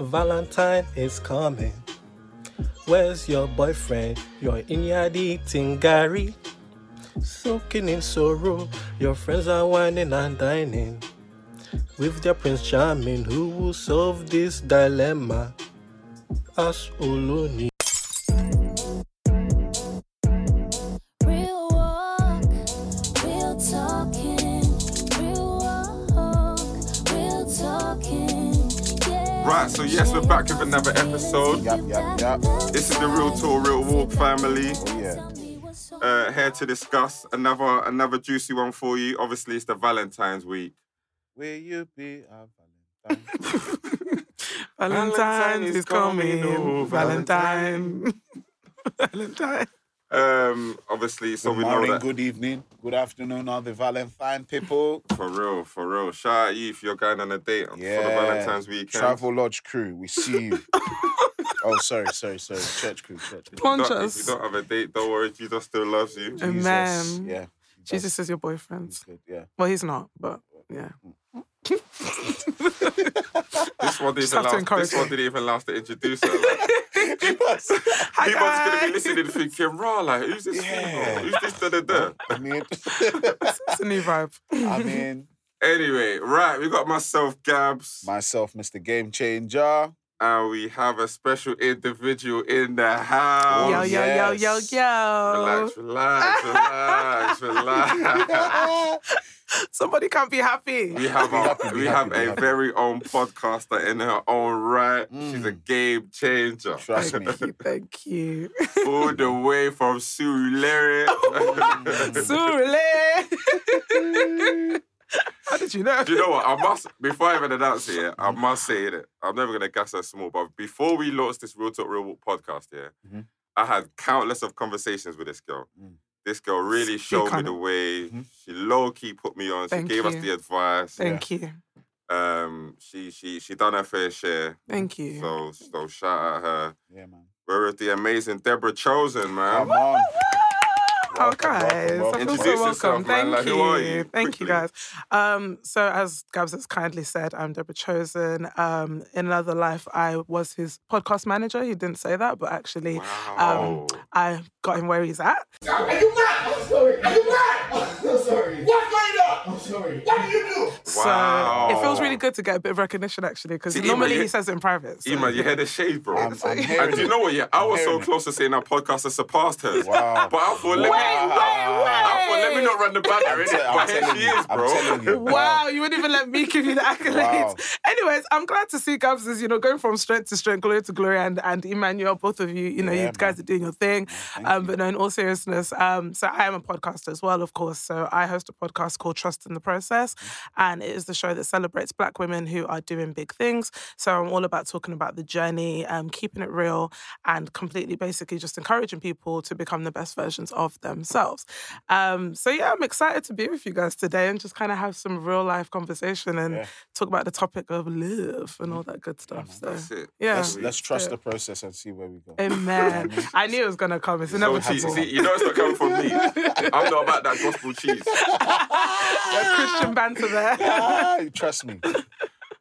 Valentine is coming. Where's your boyfriend? You're in your eating Gary. Soaking in sorrow. Your friends are whining and dining. With their Prince Charming, who will solve this dilemma? Ask Oloni. Back with another episode. Yep, yep, yep. This is the Real Talk, Real Walk family. Oh yeah. Uh, here to discuss another another juicy one for you. Obviously, it's the Valentine's week. Will you be a Valentine? Valentine's is coming. oh, Valentine. Valentine. Um, obviously, so good we morning, know that good evening, good afternoon, all the Valentine people. for real, for real. Shout out you if you're going on a date for the Valentine's weekend. Travel Lodge crew, we see you. oh, sorry, sorry, sorry. Church crew, church crew. If you Punch don't- us. If you don't have a date, don't worry. Jesus still loves you. Jesus, Amen. Yeah. Jesus is your boyfriend. he's good, Yeah. Well, he's not, but yeah. This one didn't even have last. This one didn't even last to introduce her. Like, Hi People's gonna be listening thinking, raw, like, who's this? Yeah. Yeah. Who's this? Da, da, da. I mean, It's a new vibe. I mean, Anyway, right, we got myself, Gabs, myself, Mr. Game Changer. and we have a special individual in the oh, house. yo, yo, yo, yo, yes. yo. Relax, relax, relax, relax. Somebody can't be happy. We have Be a, happy, we happy, have a happy. very own podcaster in her own right. She's a Mm. game changer. Trust me. Thank you, thank you. All the way from Surulere. Surely. How did you know? Do you know what? I must before I even announce it, yeah, I must say it. I'm never gonna gas her small, but before we launched this Real Talk Real Walk podcast, yeah, Mhm. I had countless of conversations with this girl. Mm. This girl really Speak showed me on the it. way. Mhm. She low key put me on. She Thank gave us the advice. Thank you. Um, she she she done her fair share. Thank you. So so shout out her. Yeah, man. We're with the amazing Deborah Chosen, man. Come on. Oh, Welcome, welcome, guys, welcome. I feel so welcome. man. Thank Like, you. who are you? Thank you, guys. Um, so, as Gabs has kindly said, I'm Deborah Chosen. Um, in another life, I was his podcast manager. He didn't say that, but actually, Wow. um, I got him where he's at. Are you mad? I'm sorry. Are you? I'm sorry. What's going on? I'm sorry. What do you do? Wow. So it feels really good to get a bit of recognition, actually, because See, normally Ima, he says it in private. So, Ema, you yeah. hear the shade, bro. I'm, I'm and do you know what? Yeah, I was so close to saying our podcast has surpassed hers. Wow. But I thought, let me, Wait, wait, I thought, let me not run the banner, I'm innit? te- I'm But here telling she you, is, I'm bro. telling you. Wow, you wouldn't even let me give you the accolades. Wow. Anyways, I'm glad to see Gabs is, you know, going from strength to strength, glory to glory, and and Emmanuel, both of you, you know, Yeah, you guys man. are doing your thing. Um, you. but no, in all seriousness, um, so I am a podcaster as well, of course. So I host a podcast called Trust in the Process, and it is the show that celebrates Black women who are doing big things. So I'm all about talking about the journey, um, keeping it real, and completely, basically, just encouraging people to become the best versions of themselves. Um, so yeah, I'm excited to be with you guys today and just kind of have some real life conversation and Yeah. talk about the topic of love and all that good stuff. so That's it. yeah. Let's, let's trust Yeah. the process and see where we go. Amen. I knew it was gonna come. It's So inevitable. cheesy. See, you know it's not coming from me. I'm not about that gospel cheese. There's Christian banter there. Ah, trust me.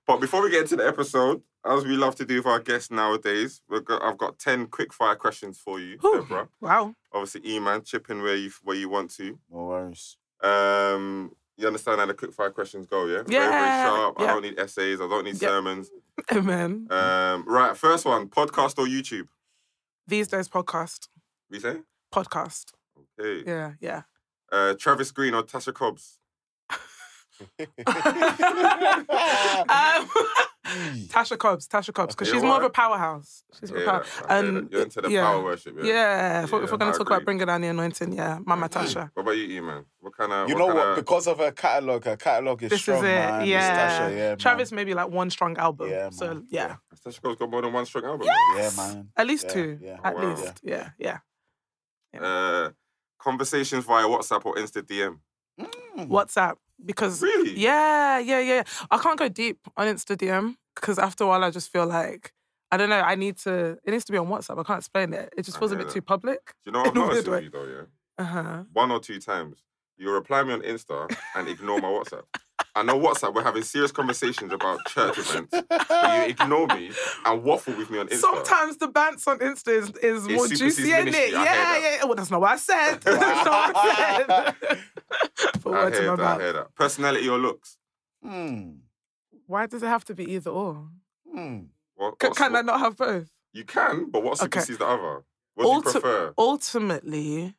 But before we get into the episode, as we love to do with our guests nowadays, we've got, I've got 10 quick fire questions for you, Whew. Deborah. Wow. Obviously, E-Man, chip in where you, where you want to. No worries. Um, you understand how the quick fire questions go, yeah? Very, very Yeah, sharp. I don't need essays. I don't need Yeah. sermons. Amen. Um, right, first one, podcast or YouTube? These days, podcast. We say? Podcast. Okay. Yeah, yeah. Uh, Travis Green or Tasha Cobbs? Um, Tasha Cobbs, Tasha Cobbs, because Okay, she's more of a powerhouse. She's more Yeah, power. I hear And. You're into the yeah. power worship, yeah? Yeah, if, we're- if we're Yeah, going I to talk agree. about bringing down the anointing, yeah, Mama Tasha. What about you, E-Man? What kind of... You know what? Kinda... Because of her catalog, her catalog is This strong, is it. man. Yeah. Tasha, yeah, Travis man. maybe like one strong album. Yeah, so man. yeah. Tasha Cobbs got more than one strong album. Yeah, man. At least Yeah, two. yeah. At Wow. least. Yeah, yeah. Uh, conversations via WhatsApp or Insta DM? Mm. WhatsApp. Because Really? Yeah, yeah, yeah. I can't go deep on Insta DM because after a while I just feel like I don't know. I need to. It needs to be on WhatsApp. I can't explain it. It just I feels a bit that. too public. Do you know what I've noticed with you though, yeah? Uh huh. One or two times. You reply me on Insta and ignore my WhatsApp. I know WhatsApp. We're having serious conversations about church events, but you ignore me and waffle with me on Insta. Sometimes the bants on Insta is, is more supersedes juicy, isn't it? I Yeah, yeah. Well, that's not what I said. that's not what I said. Put I words hear my that. I mouth. hear that. Personality or looks? Hmm. Why does it have to be either or? Hmm. What, C- what's- can I not have both? You can, but what Okay. supersedes the other? What do you prefer? Ultimately,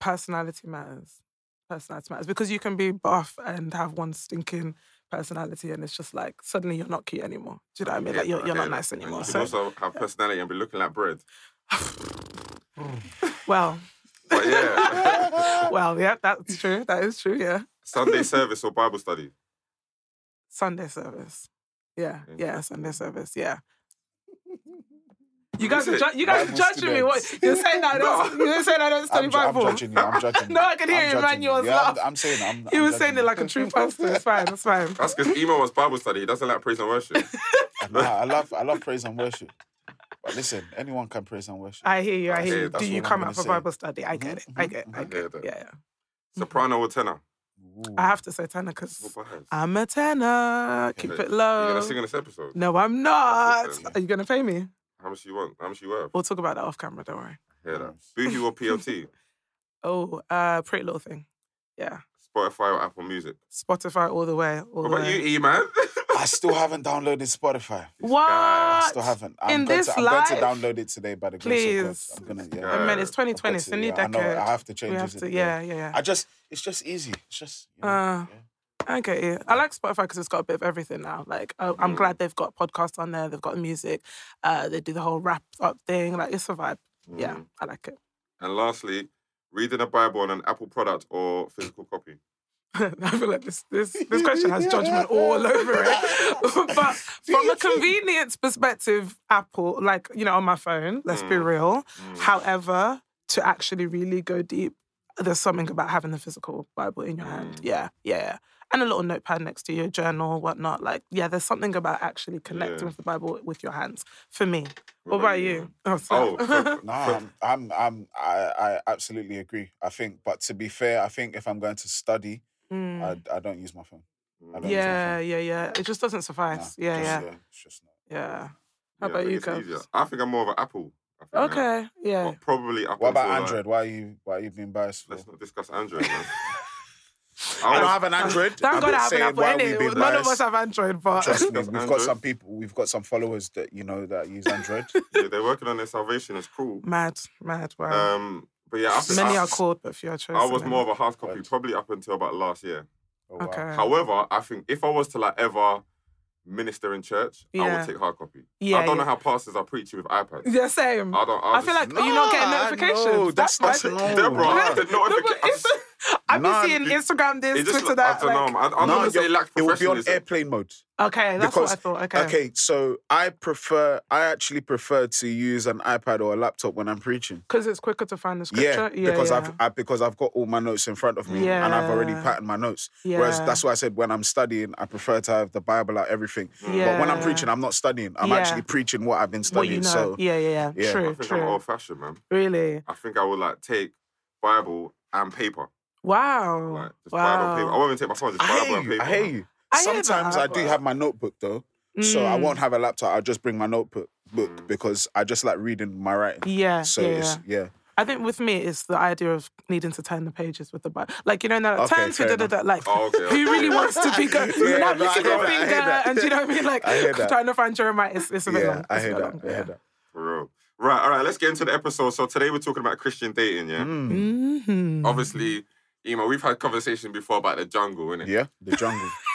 personality matters. Personality matters because you can be buff and have one stinking personality, and it's just like suddenly you're not cute anymore. Do you know what I mean? Yeah, Like you're, you're not nice anymore. You So, can also have personality and be looking like bread. well, But yeah, well, yeah, that's true. That is true. Yeah, Sunday service or Bible study. Sunday service. Yeah, Yeah. yeah, Sunday service. Yeah. You guys, are ju- you guys are Bible judging me. What you're saying that? I don't, you're saying I don't study I'm, ju- I'm Bible. judging you. I'm judging you. No, I can hear I'm you, judging man. You was Yeah, I'm, laugh. I'm saying. I'm, He I'm was saying it like a true pastor. It's fine. It's fine. That's because Emo was Bible study. He doesn't like praise and worship. Nah, I love, I love praise and worship. But listen, anyone can praise and worship. I hear you. I That's hear you. Do you come out for say. Bible study? I get mm-hmm, it. I mm-hmm, get it. I I get hear it. Yeah, yeah. Soprano or tenor? Ooh. I have to say tenor because I'm a tenor. Keep it low. You're gonna sing in this episode? No, I'm not. That's it then. Are you gonna pay me? How much you want? How much you worth? We'll talk about that off camera. Don't worry. I hear that. Nice. Boohoo or PLT? Oh, uh, pretty little thing. Yeah, Spotify or Apple Music? Spotify all the way. All What the about way. you, E man? I still haven't downloaded Spotify. What? I still haven't. I'm In going this to, I'm going to download it today by the grace Please. of God. I'm gonna. Yeah. I mean, it's 2020. I've It's to, a new yeah, I know, decade. I have to change we it. have to. Yeah, yeah, yeah. I just, it's just easy. It's just. You know, Uh, yeah. I get you. I like Spotify because it's got a bit of everything now. Like, I- I'm Mm. glad they've got podcasts on there. They've got music. Uh, they do the whole wrap up thing. Like, it's a vibe. Yeah, Mm. I like it. And lastly, reading a Bible on an Apple product or physical copy? I feel like this this this question has judgment all over it. but from a convenience perspective, Apple, like you know, on my phone, let's be Mm. real. Mm. However, to actually really go deep, there's something about having the physical Bible in your hand. Mm. Yeah, yeah, yeah. And a little notepad next to your journal, whatnot. Like, yeah, there's something about actually connecting Yeah. with the Bible with your hands. For me. What, What about you? Oh, Oh, sorry. for- No, I'm, I'm, I'm, I, I absolutely agree. I think, but to be fair, I think if I'm going to study, Mm. I, I don't use my phone. I my yeah, phone. yeah, yeah. It just doesn't Nah, suffice. yeah, just- yeah, It's just not. yeah. How Yeah, about you, it's Cubs? easier. I think I'm more of an Apple. I now. Okay, yeah. But probably up What about until, like- Android? Why are you, why are you being biased for? Let's not discuss Android, man. I don't have an Android. Thank I'm God I have an saying Apple. why innit? we've None of us have Android, but Trust me, we've got Android. some people, we've got some followers that you know that use Android. yeah, they're working on their salvation. It's cool. mad, mad. Wow. Um, but yeah, I think Many I, are called, but few are chosen. I was more of a hard copy, Right. probably up until about last year. Oh, wow. Okay. However, I think if I was to like ever minister in church, I Yeah. would take hard copy. Yeah, I don't yeah. know how pastors are preaching with iPads. Yeah, same. I don't. I feel like just, you're not getting Nah, notifications. no, that's That's not why- no, Deborah, nah. the No, but notification. it's, I've been seeing it- Instagram this, It just, Twitter I that. don't know. like- man. I, I No, don't want to say you're- it lacks it will be on professionalism. airplane mode. okay, that's because- what I thought. Okay. Okay, so I prefer, I actually prefer to use an iPad or a laptop when I'm preaching. Because it's quicker to find the Yeah, scripture. Yeah, because yeah. I've I, because I've got all my notes in front of me and I've already Yeah. patterned my notes. yeah. Whereas that's why I said when I'm studying, I prefer to have the Bible out, everything. yeah. But when I'm preaching, I'm not studying. I'm Yeah. actually preaching what I've been what studying. you know. So yeah, yeah, yeah, yeah. I True, think I'm true. old fashioned, man. Really? I think I would like take Bible and paper. Wow. Like just Bible paper. I wow. won't even take my phone. Just I Bible hear and you. paper. I hear you. I hear Sometimes that, I do but- have my notebook though, so I Mm. won't have a laptop. I'll just bring my notebook book Mm. because I just like reading my writing. Yeah, So yeah, it's yeah. yeah. I think with me, it's the idea of needing to turn the pages with the Bible. Like, you know, now, Okay, turn to fair da da da. Like, Oh, okay, who okay. really wants to be going Yeah, now no, you I see hear your that, I hear finger, that. and you know what I mean? Like, I hear that. trying to find Jeremiah, it's, it's a bit Yeah, long. I It's a hear bit that. long, I hear yeah. that. For real. Right, all right, let's get into the episode. So today we're talking about Christian dating, yeah? Mm. Mhm. Obviously, Emo, we've had conversation before about the jungle, innit? Yeah, the jungle,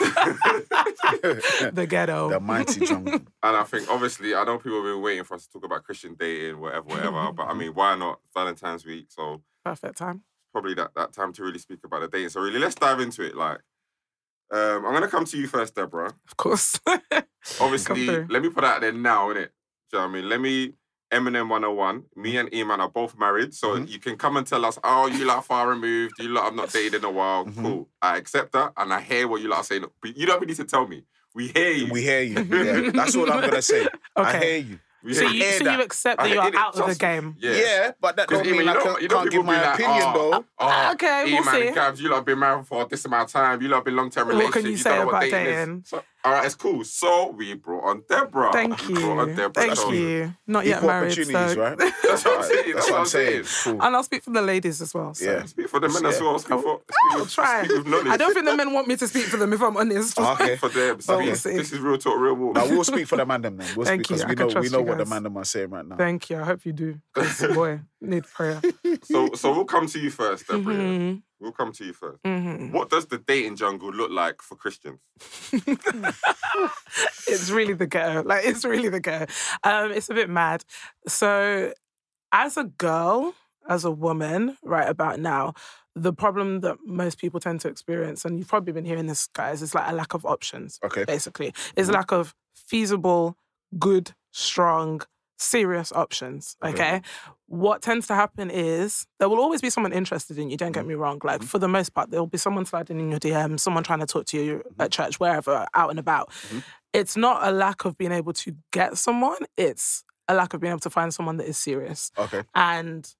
the ghetto. the mighty jungle. And I think obviously I know people have been waiting for us to talk about Christian dating, whatever, whatever. but I mean, why not Valentine's week? So Perfect time. probably that, that time to really speak about the dating. So really let's dive into it. Like um, I'm gonna come to you first, Deborah. Of course. Obviously, let me put out there now, innit? Do you know what I mean? Let me Eminem 101. Me and Eman are both married, so Mhm. you can come and tell us, oh, you lot are far removed, you lot have not dated in a while. Mhm. Cool. I accept that and I hear what you lot are saying. But you don't even need to tell me. We hear you. We hear you. Yeah, that's all I'm gonna say. I Okay. hear you. Yeah. So you, so that. you accept that hear you're it, out of the game. Yeah. Yeah, but that don't mean you I know- can't, you know can't people give my be like, opinion oh, though. Oh, Okay, E we'll man, see. Gabs, you lot been married for this amount of time. You lot been long term What relationship. can you don't say about dating is. dating? So, all right, it's cool. So we brought on Deborah. Thank We on you. Deborah Thank Chosen. you. Not yet Equal married. opportunities, so. right? That's what I'm saying. That's what I'm saying. Cool. And I'll speak for the ladies as well. So. Yeah. Speak for the men as well. Speak for. Speak I'll with, try. Speak. I don't think the men want me to speak for them, if I'm honest. Ah, okay. for them. But we'll Speak- see. This is real talk, real walk. Now we'll speak for the man them then. We'll Thank speak you. because I we can know we trust know you what the guys. man them are saying right now. Thank you. I hope you do. 'cause, boy, need prayer. So, so we'll come to you first, Deborah. Mm-hmm. We'll come to you first. mhm. What does the dating jungle look like for Christians? it's really the ghetto. Like it's really the ghetto. Um, it's a bit mad. So, as a girl, as a woman, right about now, the problem that most people tend to experience, and you've probably been hearing this, guys, is like a lack of options. Okay. Basically, is a lack of feasible, good, strong, serious options. Okay. Okay. What tends to happen is there will always be someone interested in you. Don't get mm-hmm. me wrong. Like mm-hmm. for the most part, there will be someone sliding in your DM, someone trying to talk to you mm-hmm. at church, wherever, out and about. It's not a lack of being able to get someone. It's a lack of being able to find someone that is serious. Okay. And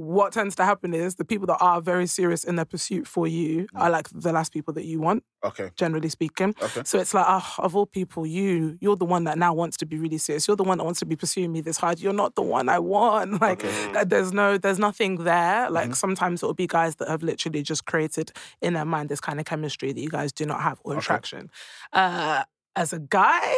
what tends to happen is the people that are very serious in their pursuit for you are like the last people that you want, Okay. generally speaking. Okay. So it's like, oh, of all people, you, you're the one that now wants to be really serious. You're the one that wants to be pursuing me this hard. You're not the one I want. Like, uh, there's no, there's nothing there. Like, sometimes it'll be guys that have literally just created in their mind this kind of chemistry that you guys do not have or attraction. Uh, as a guy,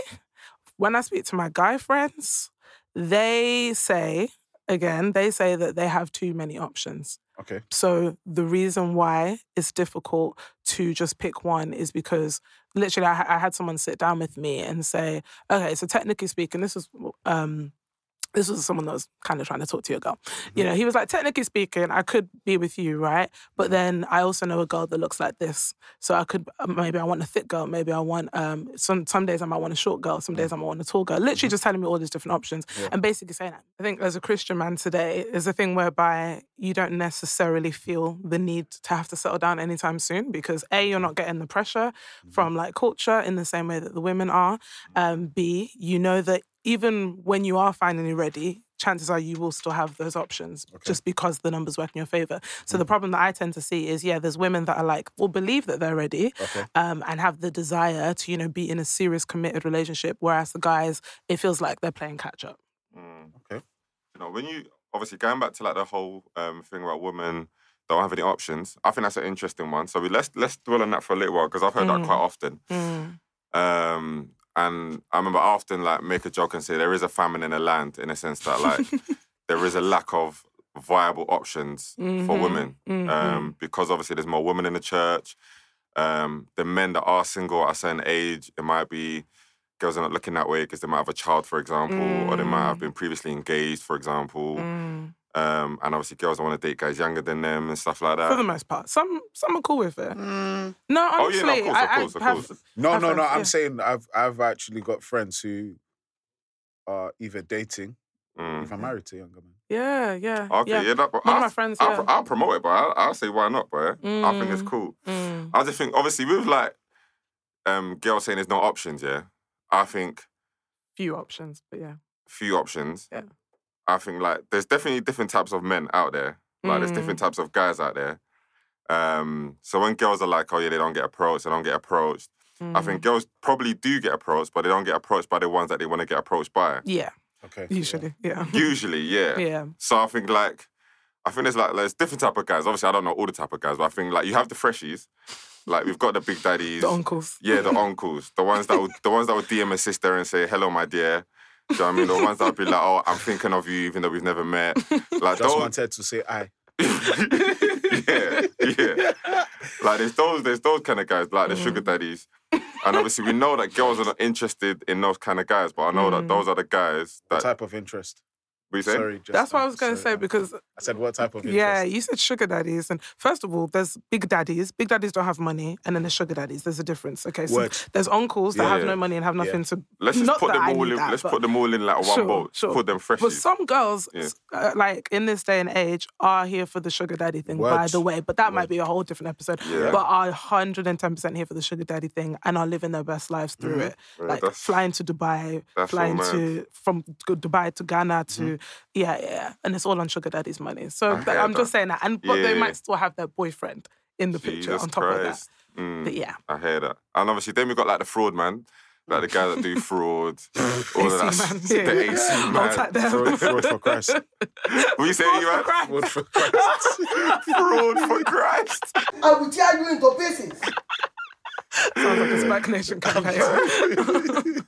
when I speak to my guy friends, they say, again, they say that they have too many options. Okay. So the reason why it's difficult to just pick one is because literally I, I had someone sit down with me and say, okay, so technically speaking, this is um this was someone that was kind of trying to talk to your girl. You know, he was like, technically speaking, I could be with you, right? But then I also know a girl that looks like this. So I could, uh, maybe I want a thick girl. Maybe I want, um, some, some days I might want a short girl. Some days I might want a tall girl. Literally just telling me all these different options and basically saying that. I think as a Christian man today, is a thing whereby you don't necessarily feel the need to have to settle down anytime soon because A, you're not getting the pressure from like culture in the same way that the women are. Um, B, you know that even when you are finally ready, chances are you will still have those options just because the numbers work in your favor. So the problem that I tend to see is, yeah, there's women that are like, will believe that they're ready Okay. um, and have the desire to, you know, be in a serious committed relationship. Whereas the guys, it feels like they're playing catch up. Okay. You know, when you obviously going back to like the whole um, thing about women don't have any options, I think that's an interesting one. So we, let's let's dwell on that for a little while because I've heard that quite often. Mm. Um, and I remember I often like make a joke and say there is a famine in the land in a sense that like there is a lack of viable options for Mhm, women mhm. um, because obviously there's more women in the church. Um, the men that are single at a certain age, it might be girls are not looking that way because they might have a child, for example, or they might have been previously engaged, for example. Mm. Um, and obviously girls don't want to date guys younger than them and stuff like that. For the most part, some some are cool with it. No, Oh, honestly, yeah, no, of course, of course, I of have. No, have no, no. friends, I'm yeah. saying I've I've actually got friends who are either dating, Mm. if I'm married to a younger man. Yeah, yeah. Okay, yeah, yeah. that, but One I'll, my friends, I'll, yeah. I'll promote it, but I'll, I'll say why not, boy. I think it's Mm. cool. Mm. I just think, obviously, with like um, girls saying there's no options, yeah, I think Few options, but yeah. few options. Yeah. I think like there's definitely different types of men out there. Like there's Mm. different types of guys out there. Um, so when girls are like, oh yeah, they don't get approached, they don't get approached. I think Mm. girls probably do get approached, but they don't get approached by the ones that they want to get approached by. Yeah, Okay. usually, yeah. Usually, yeah. Yeah. So I think like I think there's like there's different type of guys. Obviously, I don't know all the type of guys, but I think like you have the freshies. Like we've got the big daddies. The uncles. Yeah, the uncles, the ones that would, the ones that would DM a sister and say, "Hello, my dear." Do you know what I mean? The ones that would be like, "Oh, I'm thinking of you, even though we've never met." Like Just those, wanted to say I. yeah, yeah. Like there's those, there's those kind of guys, like the sugar mm. daddies, and obviously we know that girls are not interested in those kind of guys, but I know that mm. those are the guys What that type of interest? What you say? Sorry, just, That's what I uh, was going to say uh, because I said what type of interest? Yeah, you said sugar daddies, and first of all, there's big daddies. Big daddies don't have money, and then there's sugar daddies. There's a difference. Okay, so Word. there's uncles that have Yeah. no money and have nothing to. Let's just not put that them I all need in. that, let's but- put them all in like one Sure, boat. sure. Put them freshies. But some girls, Yeah. uh, like in this day and age, are here for the sugar daddy thing. By Word. the way, but that might be a whole different episode. Yeah. But are 110 percent here for the sugar daddy thing and are living their best lives through it. Yeah, like that's- flying to Dubai, that's so flying mad. to from Dubai to Ghana to yeah, yeah, and it's all on sugar daddy's money. So okay, I'm just saying that, and but they might still have their boyfriend in the picture on top Christ. of that. Mm, But yeah, I hear that. And obviously, then we got like the fraud man, like the guys that do fraud, all of that. man, s- yeah, the yeah. AC man. type them. Fraud, fraud for Christ. What you say, you man? Fraud for Christ. fraud for Christ. I will tear you into pieces. Sounds like a Spac Nation campaign.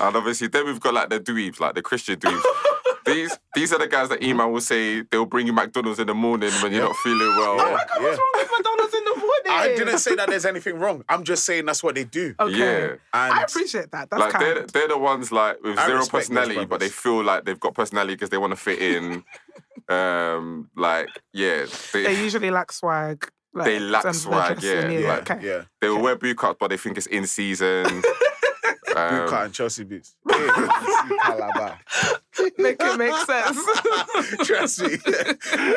And obviously, then we've got like the dweebs, like the Christian dweebs. these these are the guys that email will say they'll bring you McDonald's in the morning when you're not feeling well. Yeah, What's yeah. wrong with McDonald's in the morning? I didn't say that there's anything wrong. I'm just saying that's what they do. Okay. Yeah. And I appreciate that. That's Like kind. they're, they're the ones like with I zero personality, but they feel like they've got personality because they want to fit in. um, like yeah, they they, usually lack swag. Like, They lack swag, their dressing, yeah, yeah, okay. yeah. they will wear boot cuts, but they think it's in season. Boot Um, cut and Chelsea boots. Hey, Make it make sense. Trust me.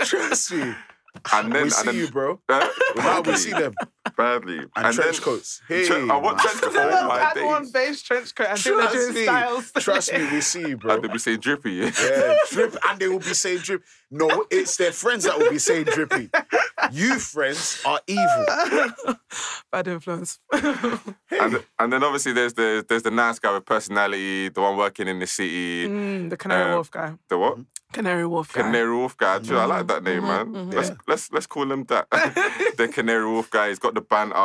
Trust me. and then We see and then, you, bro. Uh, Now we see them. Badly. And, trench then, coats. Hey, Tre- I want man. trench coats. They Oh my had one days. beige trench coat and think they're Trust doing me. styles. Trust me, we see you, bro. And they be saying drippy. Yeah, drip, and they will be saying drip. No, it's their friends that will be saying drippy. You friends are evil. Bad influence. and, and then obviously there's the there's the nice guy with personality, the one working in the city. Mm, the Canary Uh, Wharf guy. The what? Canary Wharf guy. Canary Wharf guy. Actually, I like that name, man. Let's let's let's call him that. the Canary Wharf guy. He's got the banter.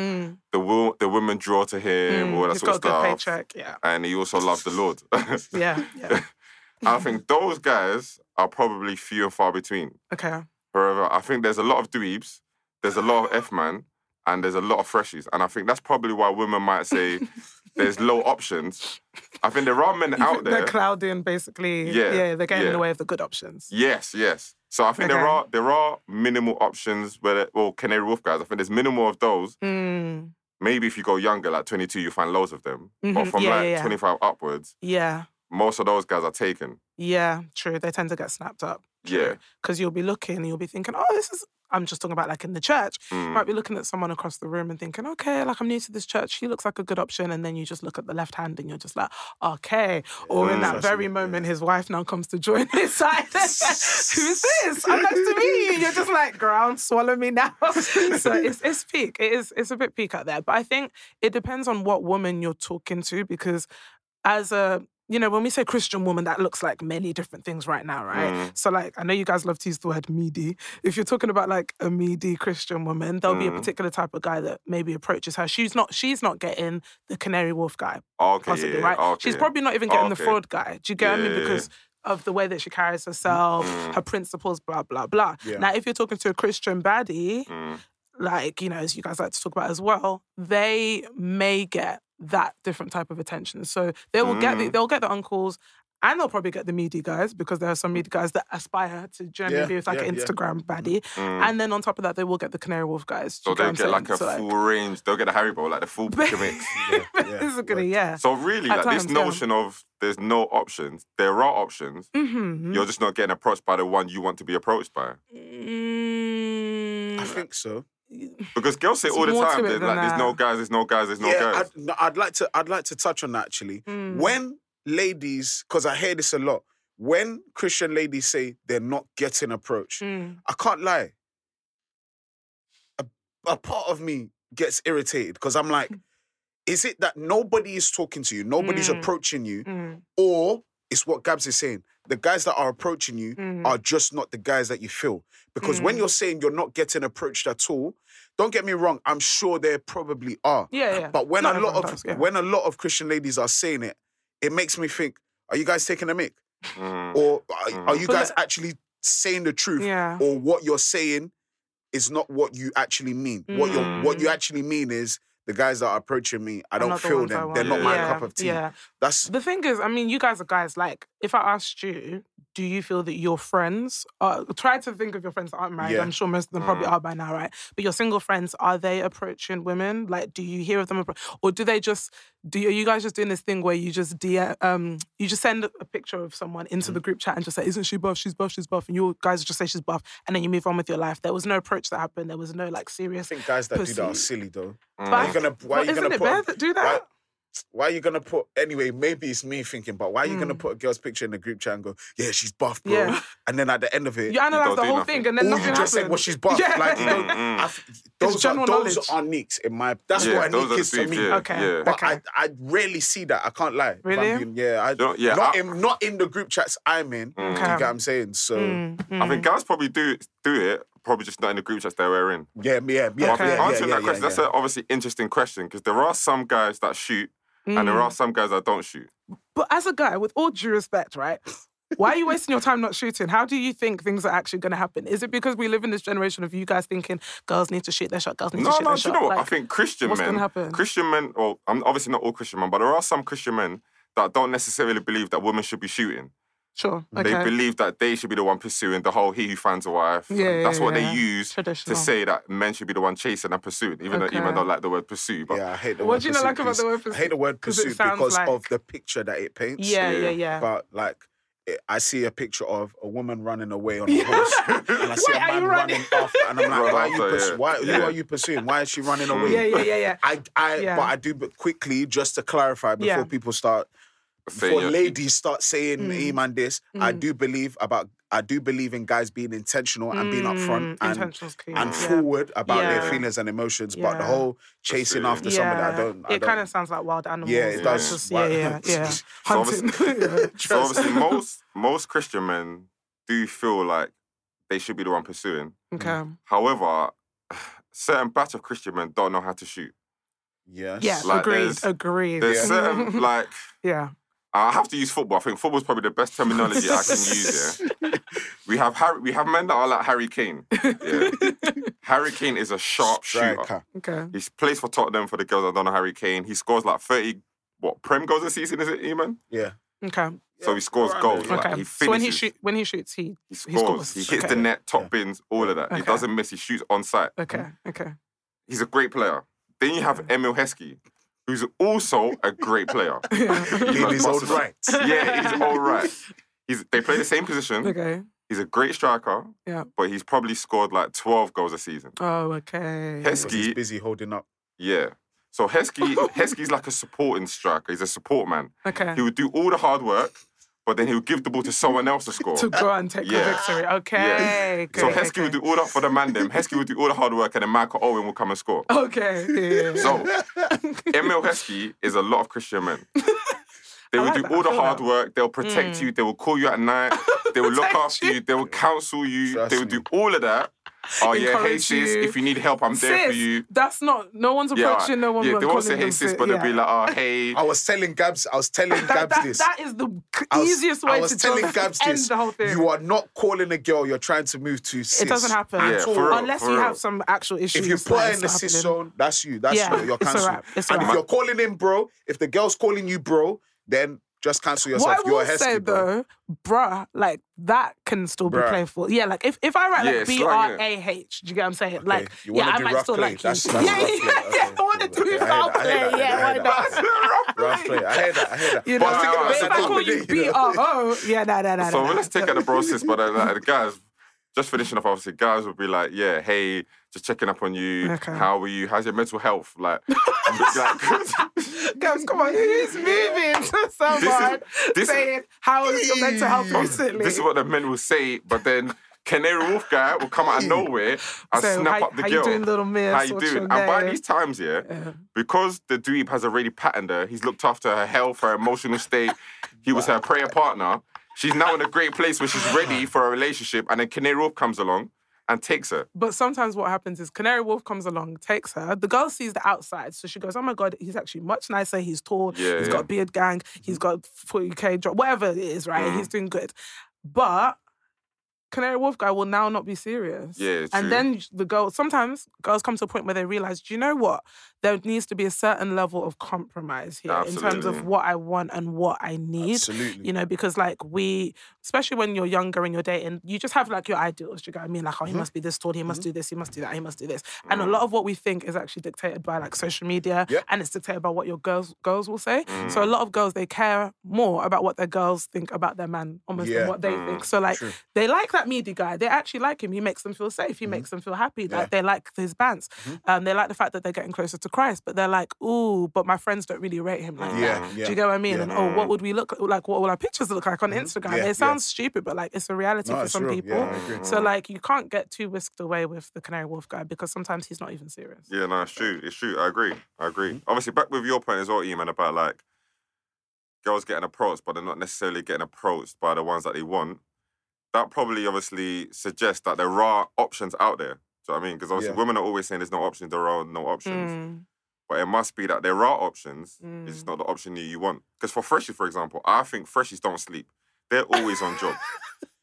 Mm, The wo- the women draw to him. all mm, that he's sort of got a good stuff. paycheck. Yeah. And he also loves the Lord. Yeah. Yeah. I think those guys are probably few and far between. Okay. However, I think there's a lot of dweebs, there's a lot of F man, and there's a lot of freshies. And I think that's probably why women might say there's low options. I think there are men You out there. They're clouding basically. Yeah, Yeah. They're getting in the way of the good options. Yes, yes. So I think there are there are minimal options where well Canary Wharf guys. I think there's minimal of those. Mm, Maybe if you go younger, like 22, you find loads of them. But Mhm, from yeah, like yeah, yeah. 25 upwards, yeah. Most of those guys are taken. Yeah. True. They tend to get snapped up. Yeah. Because you'll be looking and you'll be thinking, oh, this is. I'm just talking about like in the church. Mm. might be looking at someone across the room and thinking, okay, like I'm new to this church. She looks like a good option. And then you just look at the left hand and you're just like, okay. Or in Mm. that very moment, his wife now comes to join his side. Who's this? I'm next to me. You're just like, ground, swallow me now. so it's, it's peak. It is, it's a bit peak out there. But I think it depends on what woman you're talking to because as a, you know, when we say Christian woman, that looks like many different things right now, right? Mm. So, like, I know you guys love to use the word meaty. If you're talking about like a meaty Christian woman, there'll be a Mm. particular type of guy that maybe approaches her. She's not. She's not getting the Canary Wharf guy, Okay, possibly, yeah, right? okay. She's probably not even getting the fraud guy. Do you get what I mean? Because of the way that she carries herself, Mm. her principles, blah blah blah. Yeah. Now, if you're talking to a Christian baddie, Mm. like you know, as you guys like to talk about as well, they may get that different type of attention. So they will get the, Mm. they'll get the uncles. And they'll probably get the media guys because there are some media guys that aspire to generally Yeah, be with like yeah, an yeah. Instagram baddie. Mm. And then on top of that, they will get the Canary Wharf guys. So they'll get like a? So, full range. They'll get a Haribo, like the full pick and mix. Yeah, yeah, Basically, yeah. So really, At like times, this yeah. notion of there's no options. There are options. Mm-hmm. You're just not getting approached by the one you want to be approached by. Mm, I think so. Because girls say all the time, it they're like, there's no guys, there's no guys, there's no yeah, guys. I'd, no, I'd like to. I'd like to touch on that actually. Mm. When ladies, because I hear this a lot, when Christian ladies say they're not getting approached, Mm. I can't lie. A, a part of me gets irritated because I'm like, is it that nobody is talking to you, nobody's Mm. approaching you, Mm. or it's what Gabs is saying? The guys that are approaching you Mm. are just not the guys that you feel. Because when Mm. you're saying you're not getting approached at all, don't get me wrong, I'm sure there probably are. Yeah, yeah. But when Not a lot of does, yeah. when a lot of Christian ladies are saying it, it makes me think: Are you guys taking a mic, Mm. or are, are you But guys let- actually saying the truth, Yeah. or what you're saying is not what you actually mean? What you what you Mm. actually mean is the guys that are approaching me. I don't feel them. They're not my Yeah, cup of tea. Yeah. That's The thing is, I mean, you guys are guys like if I asked you, do you feel that your friends are try to think of your friends that aren't married? Yeah. I'm sure most of them probably Mm. are by now, right? But your single friends, are they approaching women? Like, do you hear of them, or do they just do? Are you guys just doing this thing where you just DM, um, you just send a picture of someone Mm. into the group chat and just say, "Isn't she buff? She's buff. She's buff," and you guys just say she's buff, and then you move on with your life. There was no approach that happened. There was no like serious. I think guys that do that are silly though. Mm. Why are you gonna? Why Well, are you gonna put? that do that? Why are you gonna put anyway? Maybe it's me thinking, but why are you gonna Mm. put a girl's picture in the group chat and go, "Yeah, she's buff, bro," Yeah. and then at the end of it, You analyze don't the whole nothing. thing, and then all nothing you just said happened. was she's buff. Yeah. Like you don't, Mm, mm. I f- those are those are nicks in my. That's Yeah, what a those nick is to me. yeah, Okay. yeah. But Okay. I I rarely see that. I can't lie. Really? being- yeah, I, know- yeah, Not I- in not in the group chats I'm in. Mm. You get what I'm saying? So Mm, I think mm. guys probably do do it, probably just not in the group chats they were in. yeah, yeah, yeah, I Okay. think yeah, answering yeah, that question, yeah, that's an obviously interesting question because there are some guys that shoot and there Mm. are some guys that don't shoot. But as a guy, with all due respect, right? Why are you wasting your time not shooting? How do you think things are actually going to happen? Is it because we live in this generation of you guys thinking girls need to shoot their shot, girls need No, to shoot no, their do you know what? I think Christian what's men, gonna happen? Christian men, well, I'm obviously not all Christian men, but there are some Christian men that don't necessarily believe that women should be shooting. Sure, They okay, believe that they should be the one pursuing the whole he who finds a wife. Yeah, That's yeah, what yeah. they use to say that men should be the one chasing and pursuing, even though even Okay. though I like the word pursue. But Yeah, I hate the What word do you not like about the because- word I hate the word 'Cause it pursuit sounds because like- of the picture that it paints. yeah, yeah, Yeah. yeah. But like, it, I see a picture of a woman running away on a horse, and I see Wait, a man running? running after, and I'm like, why are you? after, Pursu- yeah. why? Who are you pursuing? Why is she running away? yeah, yeah, yeah, yeah. I, I, Yeah. but I do. But quickly, just to clarify, before Yeah. people start, saying before you're- ladies start saying Mm. "Mm. man this, I Mm. do believe about. I do believe in guys being intentional and being upfront Mm, and intentional's and yeah. forward about their feelings and emotions. But the whole chasing Pursuing. after somebody, I don't. I It don't, kind of sounds like wild animals. Yeah, it does. just- Why- yeah, yeah, yeah. So Hunting. So obviously, most most Christian men do feel like they should be the one pursuing. Okay. However, certain batch of Christian men don't know how to shoot. Yes. Yeah, Like, agreed. there's- Agreed. There's certain like yeah. I have to use football. I think football's probably the best terminology I can use. Yeah, we have Harry. We have men that are like Harry Kane. Yeah. Harry Kane is a sharp shooter. Okay. He plays for Tottenham for the girls that don't know Harry Kane. He scores like thirty what prem goals a season? Is it, Eamon? Yeah. Okay. So he scores around goals. there, Like, Okay. he so when he finishes. shoot, when he shoots, he. He He scores. scores. He hits Okay. the net, top Yeah. bins, all of that. Okay. He doesn't miss. He shoots on sight. Okay. Okay. He's a great player. Then you have Emile Heskey, who's also a great player. In his own yeah, he's all right. He's, they play the same position. Okay. He's a great striker. Yeah. But he's probably scored like 12 goals a season. Oh, okay. Hes- he's busy holding up. Yeah. So Heskey, Heskey's like a supporting striker. He's a support man. Okay. He would do all the hard work, but then he would give the ball to someone else to score. To go and take the victory. Okay. Yeah. so okay, Heskey would do all that for the man them. Heskey would do all the hard work and then Michael Owen will come and score. Okay. Yeah, yeah, So Emile Heskey is a lot of Christian men. They I will like do that, all the hard that. work. They'll protect Mm. you. They will call you at night. They will look after you. you. They will counsel you. Trust they will me. do all of that. Oh yeah, hey sis, you. if you need help, I'm there for you. That's not. No one's Yeah, approaching. no one. yeah. They call won't say hey sis, sis, but they'll be like, oh hey. I was telling Gabs, I was telling That, Gabs that, this. that is the c- I was, easiest I way was to telling just Gabs end this. the whole thing. You are not calling a girl you're trying to move to sis. it doesn't happen Yeah, at all. real, unless you real. have some actual issues. If you put that her in the sis happening. zone, that's you. That's Yeah, you. You're cancelled. wrap, it's a and if you're calling in bro, if the girl's calling you bro, then just cancel yourself. What I you're will a Heskey, say bro. though, bruh, like that can still be Bruh. playful. Yeah, like if, if I write Yeah, like it's B slang, R A H, do you get what I'm saying? Okay, Like, you yeah, wanna I might still play. like That's- you. that's yeah, rough yeah, play. yeah, I want to okay, do foul that, I hear play. that, Yeah, why not? Rough play. I hear that. I hear that. You know, was thinking about but if I call you day, B know? R O, yeah, nah, nah, nah. So let's take out the process, but uh, the guys, just finishing off, obviously, guys would be like, yeah, hey, just checking up on you. Okay. How are you? How's your mental health? Like, like Guys, come on, who's moving to someone this- saying, how is your mental health recently? this is what the men will say, but then Canary Wharf guy will come out of nowhere and So, snap how, up the girl. how you doing, little miss? How you What's doing? And by these times, yeah, Yeah. because the dweeb has already patterned her, he's looked after her health, her emotional state. He was her prayer partner. She's now in a great place where she's ready for a relationship, and then Canary Wharf comes along and takes her. But sometimes what happens is Canary Wharf comes along, takes her. The girl sees the outside, so she goes, "Oh my god, he's actually much nicer. He's tall. Yeah, he's yeah. got a beard gang. He's got 40k drop, whatever it is, right? Mm. He's doing good." But Canary Wharf guy will now not be serious. Yeah, true. And then the girl, sometimes girls come to a point where they realize, do you know what? There needs to be a certain level of compromise here in terms of what I want and what I need. Absolutely. You know, because like we, especially when you're younger and you're dating, you just have like your ideals. You get what I mean? Like, oh, Mm-hmm. he must be this tall, he must do this, he must do that, he must do this. And a lot of what we think is actually dictated by like social media Yep. and it's dictated by what your girls girls will say. So a lot of girls they care more about what their girls think about their man almost Yeah. than what they Mm. think. So like True. they like that media guy. They actually like him. He makes them feel safe. He makes them feel happy. Mm-hmm. Yeah. They like his bands. Um, they like the fact that they're getting closer to Christ. But they're like, ooh, but my friends don't really rate him like Yeah, that. yeah, Do you get what I mean? yeah. And oh, what would we look like? What will our pictures look like on Instagram? Mm-hmm. Yeah, yeah. it sounds stupid, but like it's a reality No, for some real. people. Yeah, So like you can't get too whisked away with the Canary Wharf guy because sometimes he's not even serious. Yeah, no, it's true. It's true. I agree. I agree. Obviously, back with your point as well, Eamon, about like girls getting approached, but they're not necessarily getting approached by the ones that they want. That probably obviously suggests that there are options out there. Do you know what I mean? Because obviously, Yeah. women are always saying there's no options, there are no options. Mm, But it must be that there are options. It's just Mm. not the option that you want. Because for freshies, for example, I think freshies don't sleep. They're always on job.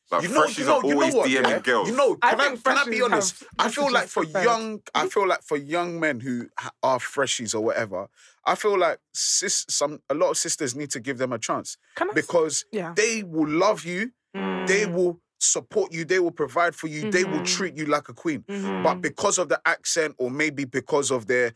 Like You know, freshies you know, are you know always what, DMing yeah? girls. You know, can I, think can I be honest? I feel like for prepared. young, I feel like for young men who are freshies or whatever, I feel like sis, some a lot of sisters need to give them a chance Can I? s- because yeah. they will love you, they Mm, will support you, they will provide for you, they will Mhm. treat you like a queen. mhm. But because of the accent, or maybe because of their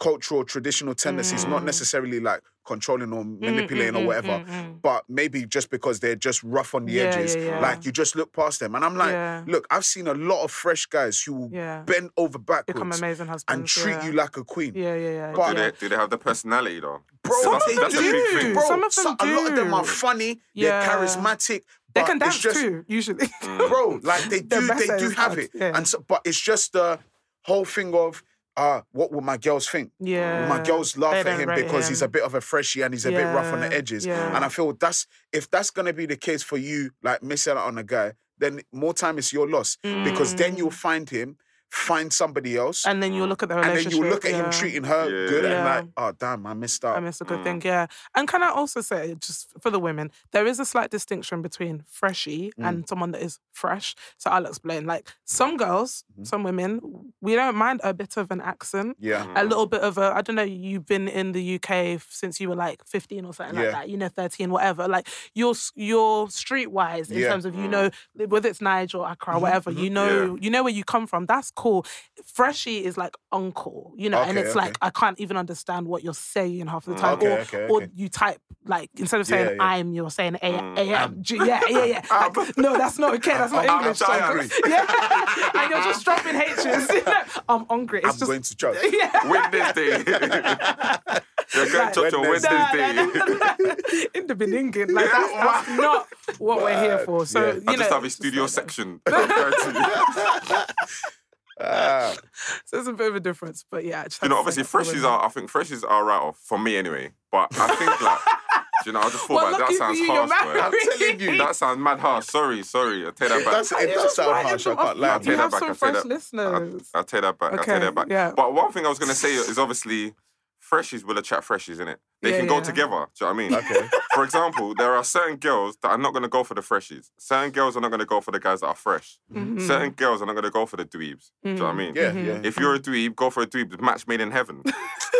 cultural traditional tendencies, not Mm. necessarily like controlling or Mm, manipulating mm, or mm, whatever, mm, mm. but maybe just because they're just rough on the Yeah, edges, yeah, yeah. like you just look past them. And I'm like, Yeah. look, I've seen a lot of fresh guys who will Yeah. bend over Become backwards amazing husbands. and treat yeah. you like a queen. Yeah, yeah, yeah. But- do, they, do they have the personality though? Bro, Some of them that's a big do. thing. Bro, Some of them so- a lot of them are funny. Yeah. They're charismatic. They but can it's dance just, too, usually. Mm. bro. Like they do, they do have hard, it. yeah. And so, but it's just the whole thing of, uh, what will my girls think? yeah. my girls laugh at don't him because he's a bit of a freshie and he's a bit rough on the edges. yeah. And I feel that's if that's gonna be the case for you, like missing out on a guy, then more time is your loss because then you'll find him, find somebody else, and, Mm. Then you look at the And then relationship. you look at him yeah. treating her Yeah. good Yeah. and like, oh damn, I missed out. I miss a good Mm. thing, yeah. And can I also say, just for the women, there is a slight distinction between freshie Mm. and someone that is fresh. So I'll explain. Like some girls, Mm-hmm. some women, we don't mind a bit of an accent. yeah. A little bit of a, I don't know, you've been in the UK since you were like 15 or something Yeah. like that, you know, 13, whatever. Like you're, s- you're streetwise in Yeah. Mm-hmm. terms of, you know, whether it's Nigel, Accra, whatever, you know, you know where you come from. That's cool. Freshie is like uncle, you know, and it's okay. like, I can't even understand what you're saying half the time. Okay, or, okay, or you type, like, instead of saying Yeah, yeah. I'm, you're saying A, Mm. A, M, G. Yeah, yeah, yeah. Like, no, that's not okay. That's not I'm English. hungry. Yeah. and you're just dropping H's. You know? I'm hungry. It's I'm just, going to church. yeah. Wednesday. You're going to church on Wednesday. In the beginning, Like that's, that's not what we're here for. So Yeah. you I know, just have a studio like section. Compared Ah, So there's a bit of a difference, but yeah. Just you know, obviously, say that for freshies are. I think freshies are right off for me anyway. But I think like, you know, I just thought Well, like, that sounds you, harsh, boy. I'm telling you. That sounds mad harsh. Sorry, sorry. I take that it back. does, it does Just sound write harsh. it I can't off. lie. I'll You take that have back, I'll take that- listeners. I'll take that back. I'll Okay, take that back. yeah. But one thing I was gonna say is obviously freshies will attract freshies, innit? They Yeah, can go yeah. together. Do you know what I mean? Okay. For example, there are certain girls that are not gonna go for the freshies. Certain girls are not gonna go for the guys that are fresh. Mhm. Certain girls are not gonna go for the dweebs. Do you know what I mean? Yeah, Mhm. yeah. If you're a dweeb, go for a dweeb. The match made in heaven.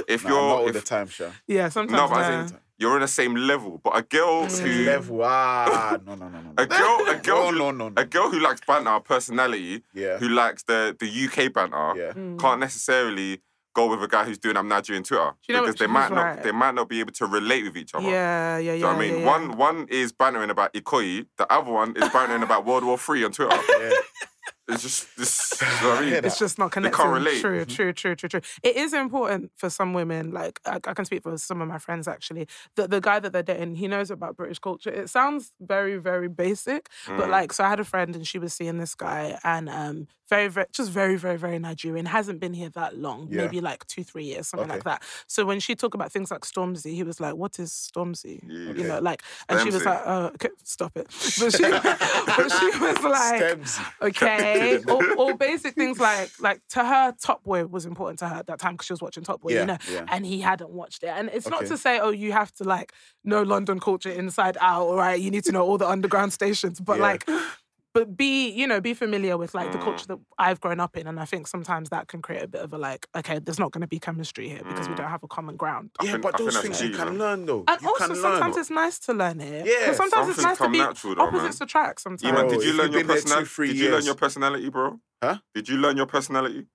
If Nah, not all you're the if, time, Sha. Yeah, sometimes. no, but nah. as in, you're in the same level. But a girl Mm. who Level. Ah, no, no, no, no. a girl a girl No, who, no, no, no. a girl who likes banter, personality, Yeah. who likes the the UK banter, Yeah. Mm. can't necessarily go with a guy who's doing I'm Nigerian Twitter you know because they She's might not right. they might not be able to relate with each other. Yeah, yeah, yeah. Do you know what I mean? yeah, yeah. One one is bantering about Ikoyi, the other one is bantering about World War Three on Twitter. Yeah. It's just this. You know what I mean? It's just not can't connected. relate. True, true, true, true, true. It is important for some women, like I, I can speak for some of my friends actually, that the guy that they're dating, he knows about British culture. It sounds very, very basic, but Mm. like, so I had a friend and she was seeing this guy and um, very, very, just very, very, very Nigerian. Hasn't been here that long, Yeah. maybe like two, three years, something like that. So when she talked about things like Stormzy, he was like, "What is Stormzy?" Yeah. You know, like, and she was like, uh, okay, "Stop it," but she, but she was like Stems. okay or, or basic things like like to her top boy was important to her at that time because she was watching top boy Yeah, you know yeah. and he hadn't watched it. And it's not to say oh you have to like know london culture inside out all right? You need to know all the underground stations. But Yeah. like but be you know be familiar with like Mm. the culture that I've grown up in, and I think sometimes that can create a bit of a like, okay, there's not going to be chemistry here because we Mm. don't have a common ground. I yeah, think- but I think those that's things key, you can man. learn though. And you also can sometimes learn. it's nice to learn it. Yeah, sometimes it's something's nice to come be natural though, man. opposites attract. Sometimes. Iman, Bro, did you if learn you've your been there two, personality? three Did you learn years- your personality, bro? Huh? Did you learn your personality?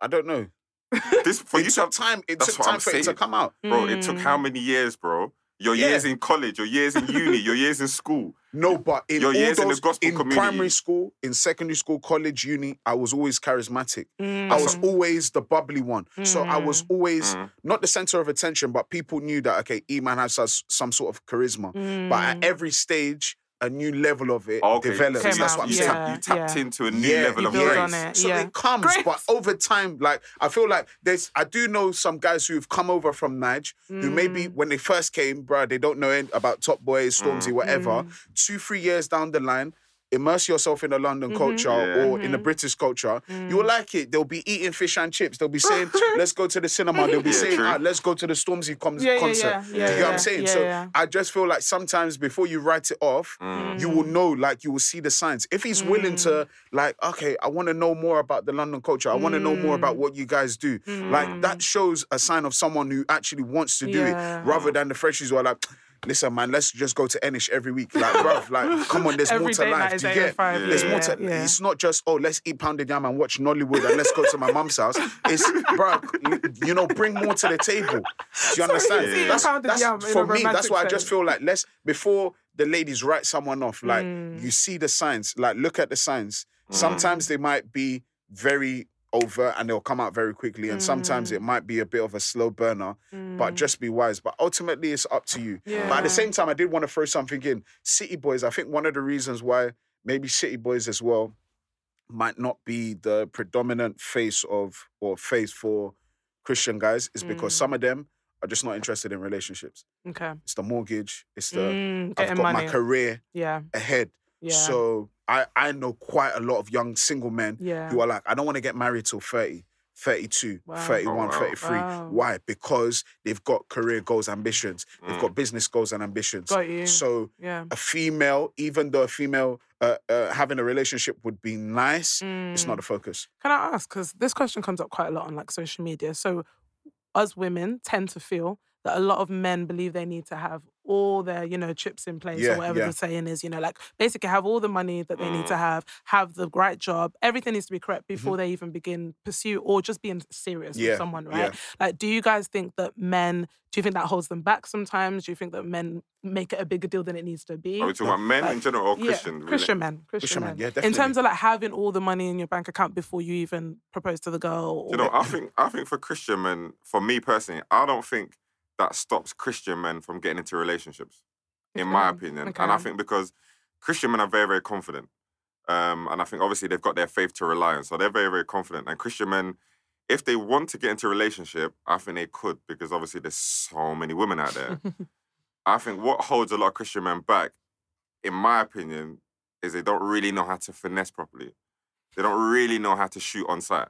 I don't know. This for it you to took time. It That's took what time I'm for it to saying. come out. bro. It took Mm. how many years, bro? Your Yeah. years in college, your years in uni, your years in school. No, but in Your all years in the gospel in community. primary school, in secondary school, college, uni, I was always charismatic. Mm. I was always the bubbly one. So I was Mm. always Mm. not the center of attention, but people knew that okay, E-Man has some sort of charisma. Mm. But at every stage, a new level of it Okay, develops. Came That's out, what I'm you, saying. tap- you tapped yeah. into a new Yeah, level of build grace. it. So yeah. it comes, but over time, like I feel like there's, I do know some guys who've come over from Nige who maybe Mm. when they first came, bro, they don't know about Top Boys, Stormzy, Mm. whatever. Two, three years down the line, immerse yourself in the London Mm-hmm. culture Yeah. or in the British culture. Mm. You'll like it. They'll be eating fish and chips. They'll be saying, "Let's go to the cinema." They'll be Yeah, saying, ah, "Let's go to the Stormzy com- Yeah, yeah, concert." yeah, Do yeah, you get what I'm saying? yeah, so yeah. I just feel like sometimes before you write it off, Mm. you will know, like you will see the signs. If he's willing Mm. to, like, okay, I want to know more about the London culture. I want to know more Mm. about what you guys do. Like that shows a sign of someone who actually wants to do Yeah. it, rather than the freshies who are like. Listen, man, let's just go to Enish every week. Like, bruv, like, come on, there's more to life. Do you get? five, There's more to. yeah. It's not just oh, let's eat pounded yam and watch Nollywood and let's go to my mum's house. It's, bruv, you know, bring more to the table. Do you understand? eating That's, that's in for me. That's why I just feel like let's before the ladies write someone off. Like Mm. you see the signs. Like look at the signs. Sometimes they might be very overt and they'll come out very quickly, and sometimes Mm. it might be a bit of a slow burner. But just be wise. But ultimately, it's up to you. But at the same time, I did want to throw something in. City Boys. I think one of the reasons why maybe City Boys as well might not be the predominant face of or face for Christian guys is because Mm. some of them are just not interested in relationships. Okay. It's the mortgage. It's the Mm, I've got money. my career Yeah. ahead. Yeah. So I I know quite a lot of young single men yeah. who are like, I don't want to get married till 30, 32, Wow. 31, Oh, wow. 33. Wow. Why? Because they've got career goals, ambitions. They've Mm. got business goals and ambitions. Got you. So yeah. a female, even though a female uh, uh, having a relationship would be nice, it's Mm. not a focus. Can I ask? Because this question comes up quite a lot on like social media. So, us women tend to feel that a lot of men believe they need to have all their, you know, chips in place Yeah, or whatever yeah. the saying is. You know, like basically have all the money that they need to Mm. have, have the right job. Everything needs to be correct Mm-hmm. before they even begin pursue or just being serious Yeah, with someone, right? Like, do you guys think that men? Do you think that holds them back sometimes? Do you think that men make it a bigger deal than it needs to be? Are we talking about men in general or Christian? really? Christian men. Christian, Christian men, men. yeah, In terms of like having all the money in your bank account before you even propose to the girl. You know, I think I think for Christian men, for me personally, I don't think that stops Christian men from getting into relationships, in my Okay, opinion. And I think because Christian men are very, very confident. Um, and I think obviously they've got their faith to rely on. So they're very, very confident. And Christian men, if they want to get into a relationship, I think they could because obviously there's so many women out there. I think what holds a lot of Christian men back, in my opinion, is they don't really know how to finesse properly. They don't really know how to shoot on sight.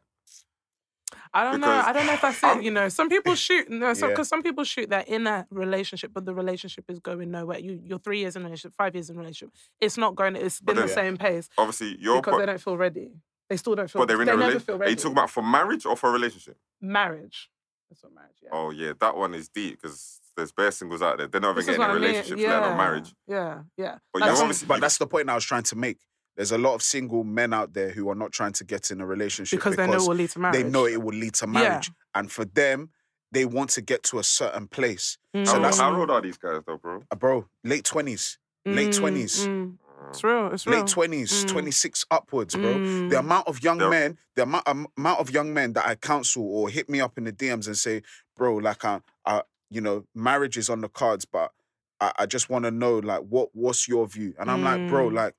I don't know. I don't know if that's I'm- it. You know, some people shoot. No, because Yeah. some people shoot they're in a relationship, but the relationship is going nowhere. You, you're three years in a relationship, five years in a relationship. It's not going. It's been the then- same pace Obviously, your because they don't feel ready. They still don't feel. But they're in they a never relationship. feel Are you talking about for marriage or for a relationship? marriage? That's what marriage. Yeah. Oh yeah, that one is deep because there's bare singles out there. They're not even This getting in what a I mean. relationship, yeah. let alone marriage. Yeah, yeah. But Like you some- obviously- But that's the point I was trying to make. There's a lot of single men out there who are not trying to get in a relationship because they know it will lead to marriage. they know it will lead to marriage. And for them, they want to get to a certain place. Mm. So how, that's- how old are these guys though, bro? Uh, bro, late 20s, late Mm, 20s. mm. It's real. It's real. late 20s, Mm. 26 upwards, bro. Mm. The amount of young They're- men, the amount, am- amount of young men that I counsel or hit me up in the DMs and say, bro, like, I, I you know, marriage is on the cards, but I, I just want to know, like, what what's your view? And I'm like, bro, Mm. like,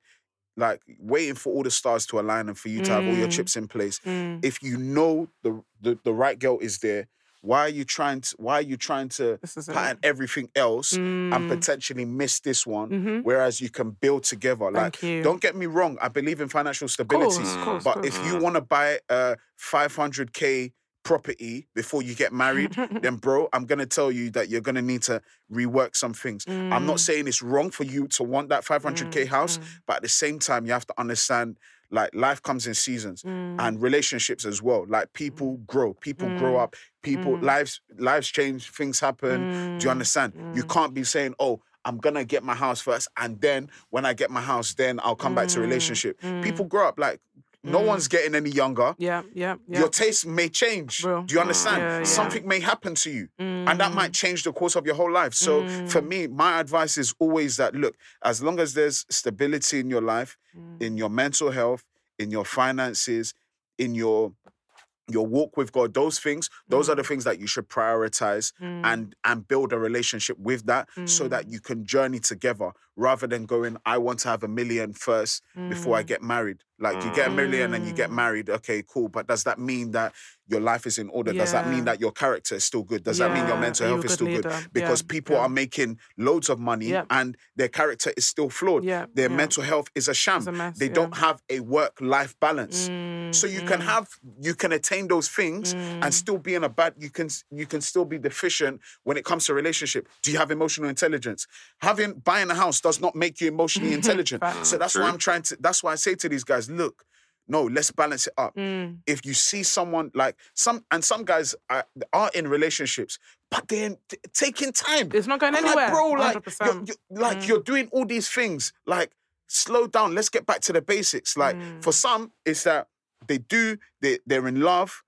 like waiting for all the stars to align and for you to have all your Mm. chips in place. Mm. If you know the, the the right girl is there, why are you trying to why are you trying to is it. everything else and Mm. potentially miss this one? Mhm. Whereas you can build together. Like don't get me wrong, I believe in financial stability. course, course, But of if you want to buy a 500k property before you get married, then bro, I'm gonna tell you that you're gonna need to rework some things. I'm not mm. saying it's wrong for you to want that 500k mm, house, mm. but at the same time, you have to understand like life comes in seasons and relationships as well. Like people grow, people grow up, people lives lives change, things happen. Do you understand? You can't be saying, "Oh, I'm gonna get my house first, and then when I get my house, then I'll come back to relationship." People grow up like no mm. one's getting any younger. Yeah, yeah, yeah. Your taste may change. Bro. Do you understand? Yeah, yeah. Something may happen to you, and that might mm. change the course of your whole life. So, for mm. me, my advice is always that look, as long as there's stability in your life, in your mental health, in your finances, in your your walk with God, those things, those are the things that you should prioritize and and build a relationship with that so that you can journey together rather than going, I want to have a million first before I mm. get married. Like you get a million and you get mm. married, okay, cool. But does that mean that your life is in order? Does that mean that your character is still good? Does that mean your mental are you a health is still good? Because Yeah, people yeah. are making loads of money Yeah. and their character is still flawed. Yeah, Their yeah. mental health is a sham. A mess, they yeah. don't have a work-life balance. Mm, So you can mm-hmm. have you can attain those things and mm. still be in a bad you can you can still be deficient when it comes to relationship. Do you have emotional intelligence? Having buying a house does not make you emotionally intelligent. Facts. so that's why I'm trying to that's why I say to these guys, look, no, let's balance it up. Mm. If you see someone like some and some guys are, are in relationships, but they're t- taking time. It's not going I'm anywhere. Like, bro, like, you're, you're- like Mm. you're doing all these things. Like, slow down. Let's get back to the basics. Like, Mm. for some, it's that they do, they, they're in love,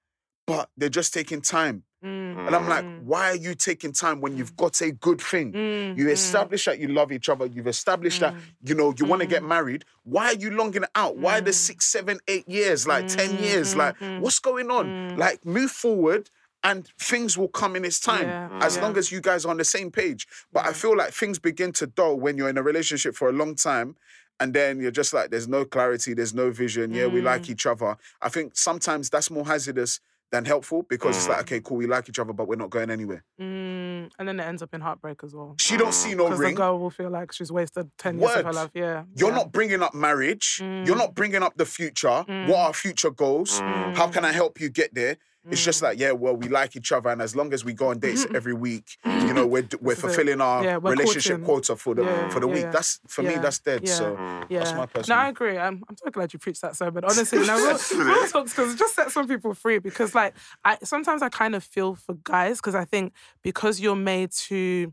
but they're just taking time. Mm, And I'm like, mm, why are you taking time when you've got a good thing? mm, You mm. establish that you love each other. You've established that you know you want to get married. Why are you longing out? Why the six, seven, eight years, like ten years? Like what's going on? Like move forward, and things will come in its time Yeah, as yeah. long as you guys are on the same page. But I feel like things begin to dull when you're in a relationship for a long time. And then you're just like, there's no clarity, there's no vision. Yeah, we Mm. like each other. I think sometimes that's more hazardous than helpful because it's Mm. like, okay, cool, we like each other, but we're not going anywhere. Mm, and then it ends up in heartbreak as well. She don't see no Because the ring. girl will feel like she's wasted 10 years of her Word. life. Yeah. You're yeah. not bringing up marriage. You're Mm. not bringing up the future. What are future goals? How can I help you get there? It's Mm. just like, yeah, well, we like each other, and as long as we go on dates every week, you know, we're we're This fulfilling our Yeah, we're relationship courting. quota for the Yeah, for the yeah, week. That's for me, that's dead. yeah, So that's my personal. No. I agree. I'm, I'm so glad you preached that sermon. Honestly, now real, real talks because it just set some people free. Because like, I sometimes I kind of feel for guys because I think because you're made to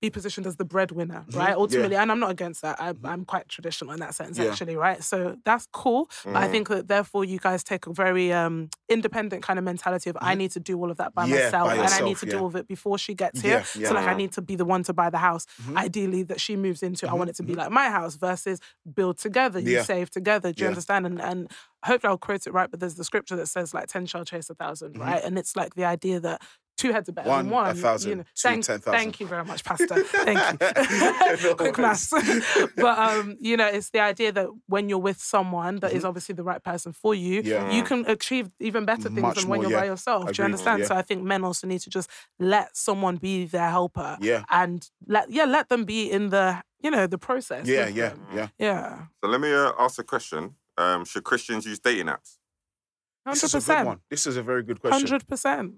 be positioned as the breadwinner, mm-hmm. right? Ultimately, and I'm not against that. I, I'm quite traditional in that sense, Yeah. actually, right? So that's cool. But I mm. think that therefore you guys take a very um, independent kind of mentality of I mm-hmm. need to do all of that by Yeah, myself, by and I need to yeah. do all of it before she gets here. Yeah, So like I need to be the one to buy the house. Mm-hmm. Ideally, that she moves into. I want it to be mm-hmm. like my house versus build together. You Yeah. save together. Do you Yeah. understand? And and hopefully I'll quote it right. But there's the scripture that says like ten shall chase a 1000 right? And it's like the idea that. Two heads are better Mm-hmm. One than a one. thousand, You know, two thank, 10,000. thank you very much, Pastor. Thank you. No Quick worries. maths. but um, you know, it's the idea that when you're with someone that is obviously the right person for you, Mm-hmm. Yeah. you can achieve even better things Much than when more, you're by yeah. yourself. Do you understand? yeah. So I think men also need to just let someone be their helper. Yeah. And let yeah, let them be in the you know the process. Yeah, yeah, them. yeah. yeah. So let me uh, ask a question. Um, should Christians use dating apps? This Hundred is a good percent. one. This is a very good question. Hundred percent.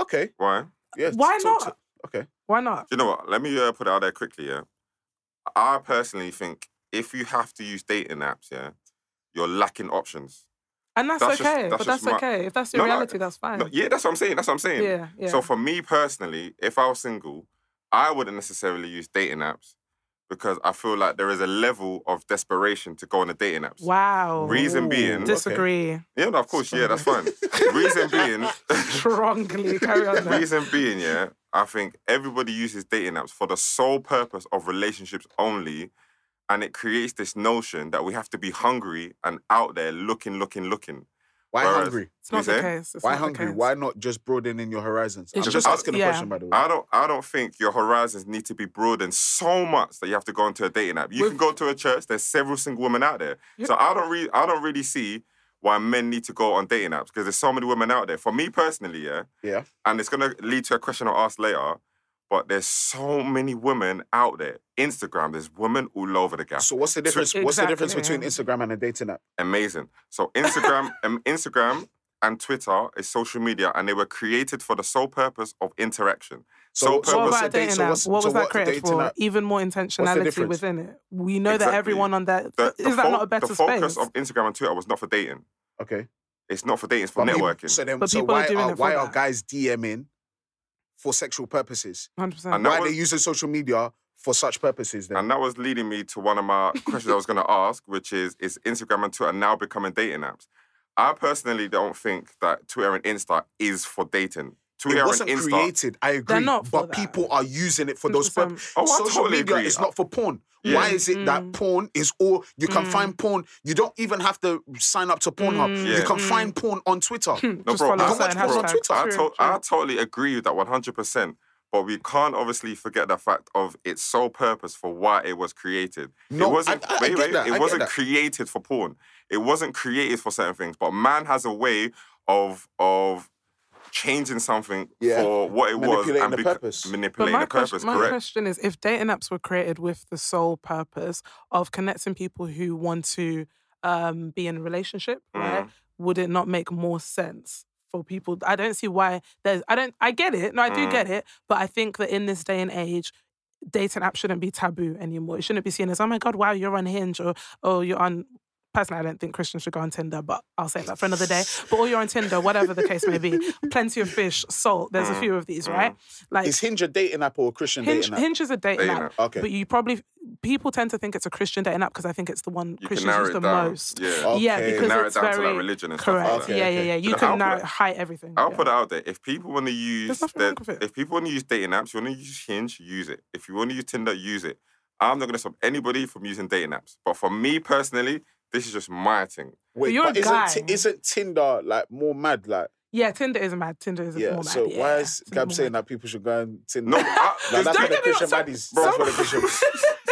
Okay. Why? Yes. Why talk to- not? okay. Why not? You know what? Let me uh, put it out there quickly. Yeah, I personally think if you have to use dating apps, yeah, you're lacking options. And that's, That's just- okay. that's but that's my- okay. If that's your No, no, reality, that's fine. No, yeah, that's what I'm saying. That's what I'm saying. Yeah, yeah. So for me personally, if I was single, I wouldn't necessarily use dating apps because I feel like there is a level of desperation to go on the dating apps. wow. Reason being, Ooh. Disagree yeah, no, of course, yeah, that's fine. Reason being, strongly. Carry on. Then. reason being, yeah, I think everybody uses dating apps for the sole purpose of relationships only. And it creates this notion that we have to be hungry and out there looking, looking, looking. Why Whereas- hungry? It's not the case. It's Why not the hungry? case. Why not just broadening your horizons? It's I'm just- just asking a yeah. question, by the way. I don't I don't think your horizons need to be broadened so much that you have to go into a dating app. You With- can go to a church, there's several single women out there. So I don't really I don't really see why men need to go on dating apps because there's so many women out there. For me personally, yeah, Yeah. and it's gonna lead to a question I'll ask later. But there's so many women out there. Instagram, there's women all over the gap. So what's the difference? What's the difference between Instagram and a dating app? Amazing. So Instagram, um, Instagram, and Twitter is social media, and they were created for the sole purpose of interaction. So- Sole so What about a dating date- so app? what's- what so was that what created for? app- Even more intentionality within it. We know that everyone on that the, is the that fo- not a better space? the focus space? of Instagram and Twitter was not for dating. Okay. It's not for dating. It's for But people- networking. so then, But so people are why doing are, it for why are guys DMing for sexual purposes? Hundred percent. And that why are was- they using social media for such purposes then? And that was leading me to one of my questions I was going to ask, which is: Is Instagram and Twitter now becoming dating apps? I personally don't think that Twitter and Insta is for dating. Twitter it wasn't Insta. created. I agree, not but that. people are using it for those 100%. purposes. Oh, I Social totally media agree. is not for porn. Yeah. Why is it that Mm. porn is all you can find porn? You don't even have to sign up to Pornhub. Mm. Yeah. You can find porn on Twitter. No, Just bro, follow I, certain bro, hashtags. I, Twitter. I, to- I totally agree with that 100%. But we can't obviously forget the fact of its sole purpose for why it was created. No, it wasn't, I- I- I wait, get wait, that, it get wasn't that. created for porn. It wasn't created for certain things. But man has a way of of changing something Yeah. for what it was and the bec- purpose. But manipulating my, the purpose, question, my correct? question is if dating apps were created with the sole purpose of connecting people who want to um, be in a relationship, right? Mm. Would it not make more sense for people? I don't see why there's, I don't, I get it. No, I do Mm. get it. But I think that in this day and age, dating app shouldn't be taboo anymore. It shouldn't be seen as, oh my God, wow, you're on Hinge or, oh, you're on. Personally, I don't think Christians should go on Tinder, but I'll save that for another day. But all you're on Tinder, whatever the case may be. Plenty of fish, salt. There's a Mm. few of these, right? Like Is Hinge a dating app or a Christian Hinge, dating app? Hinge is a dating Dating app, app. Okay. but you probably people tend to think it's a Christian dating app because I think it's the one You Christians use the down. most. Yeah. Okay. Yeah, because narrow it it's down to, very like, religion and stuff like correct. that. yeah, yeah, yeah. You can I'll narrow hide everything. I'll yeah. put it out there. If people want to use nothing the, wrong with it. if people want to use dating apps, you want to use Hinge, use it. If you want to use Tinder, use it. I'm not going to stop anybody from using dating apps. But for me personally, this is just my thing. Wait, you're a but isn't, guy. Ti- isn't Tinder like more mad? Like, Yeah, Tinder is mad. Tinder is yeah. more so mad. why yeah, is Tinder's Gab more saying mad. that people should go and Tinder? No, I, Like, that's for definitely- the Christian so- baddies. Bro. That's for the Christian.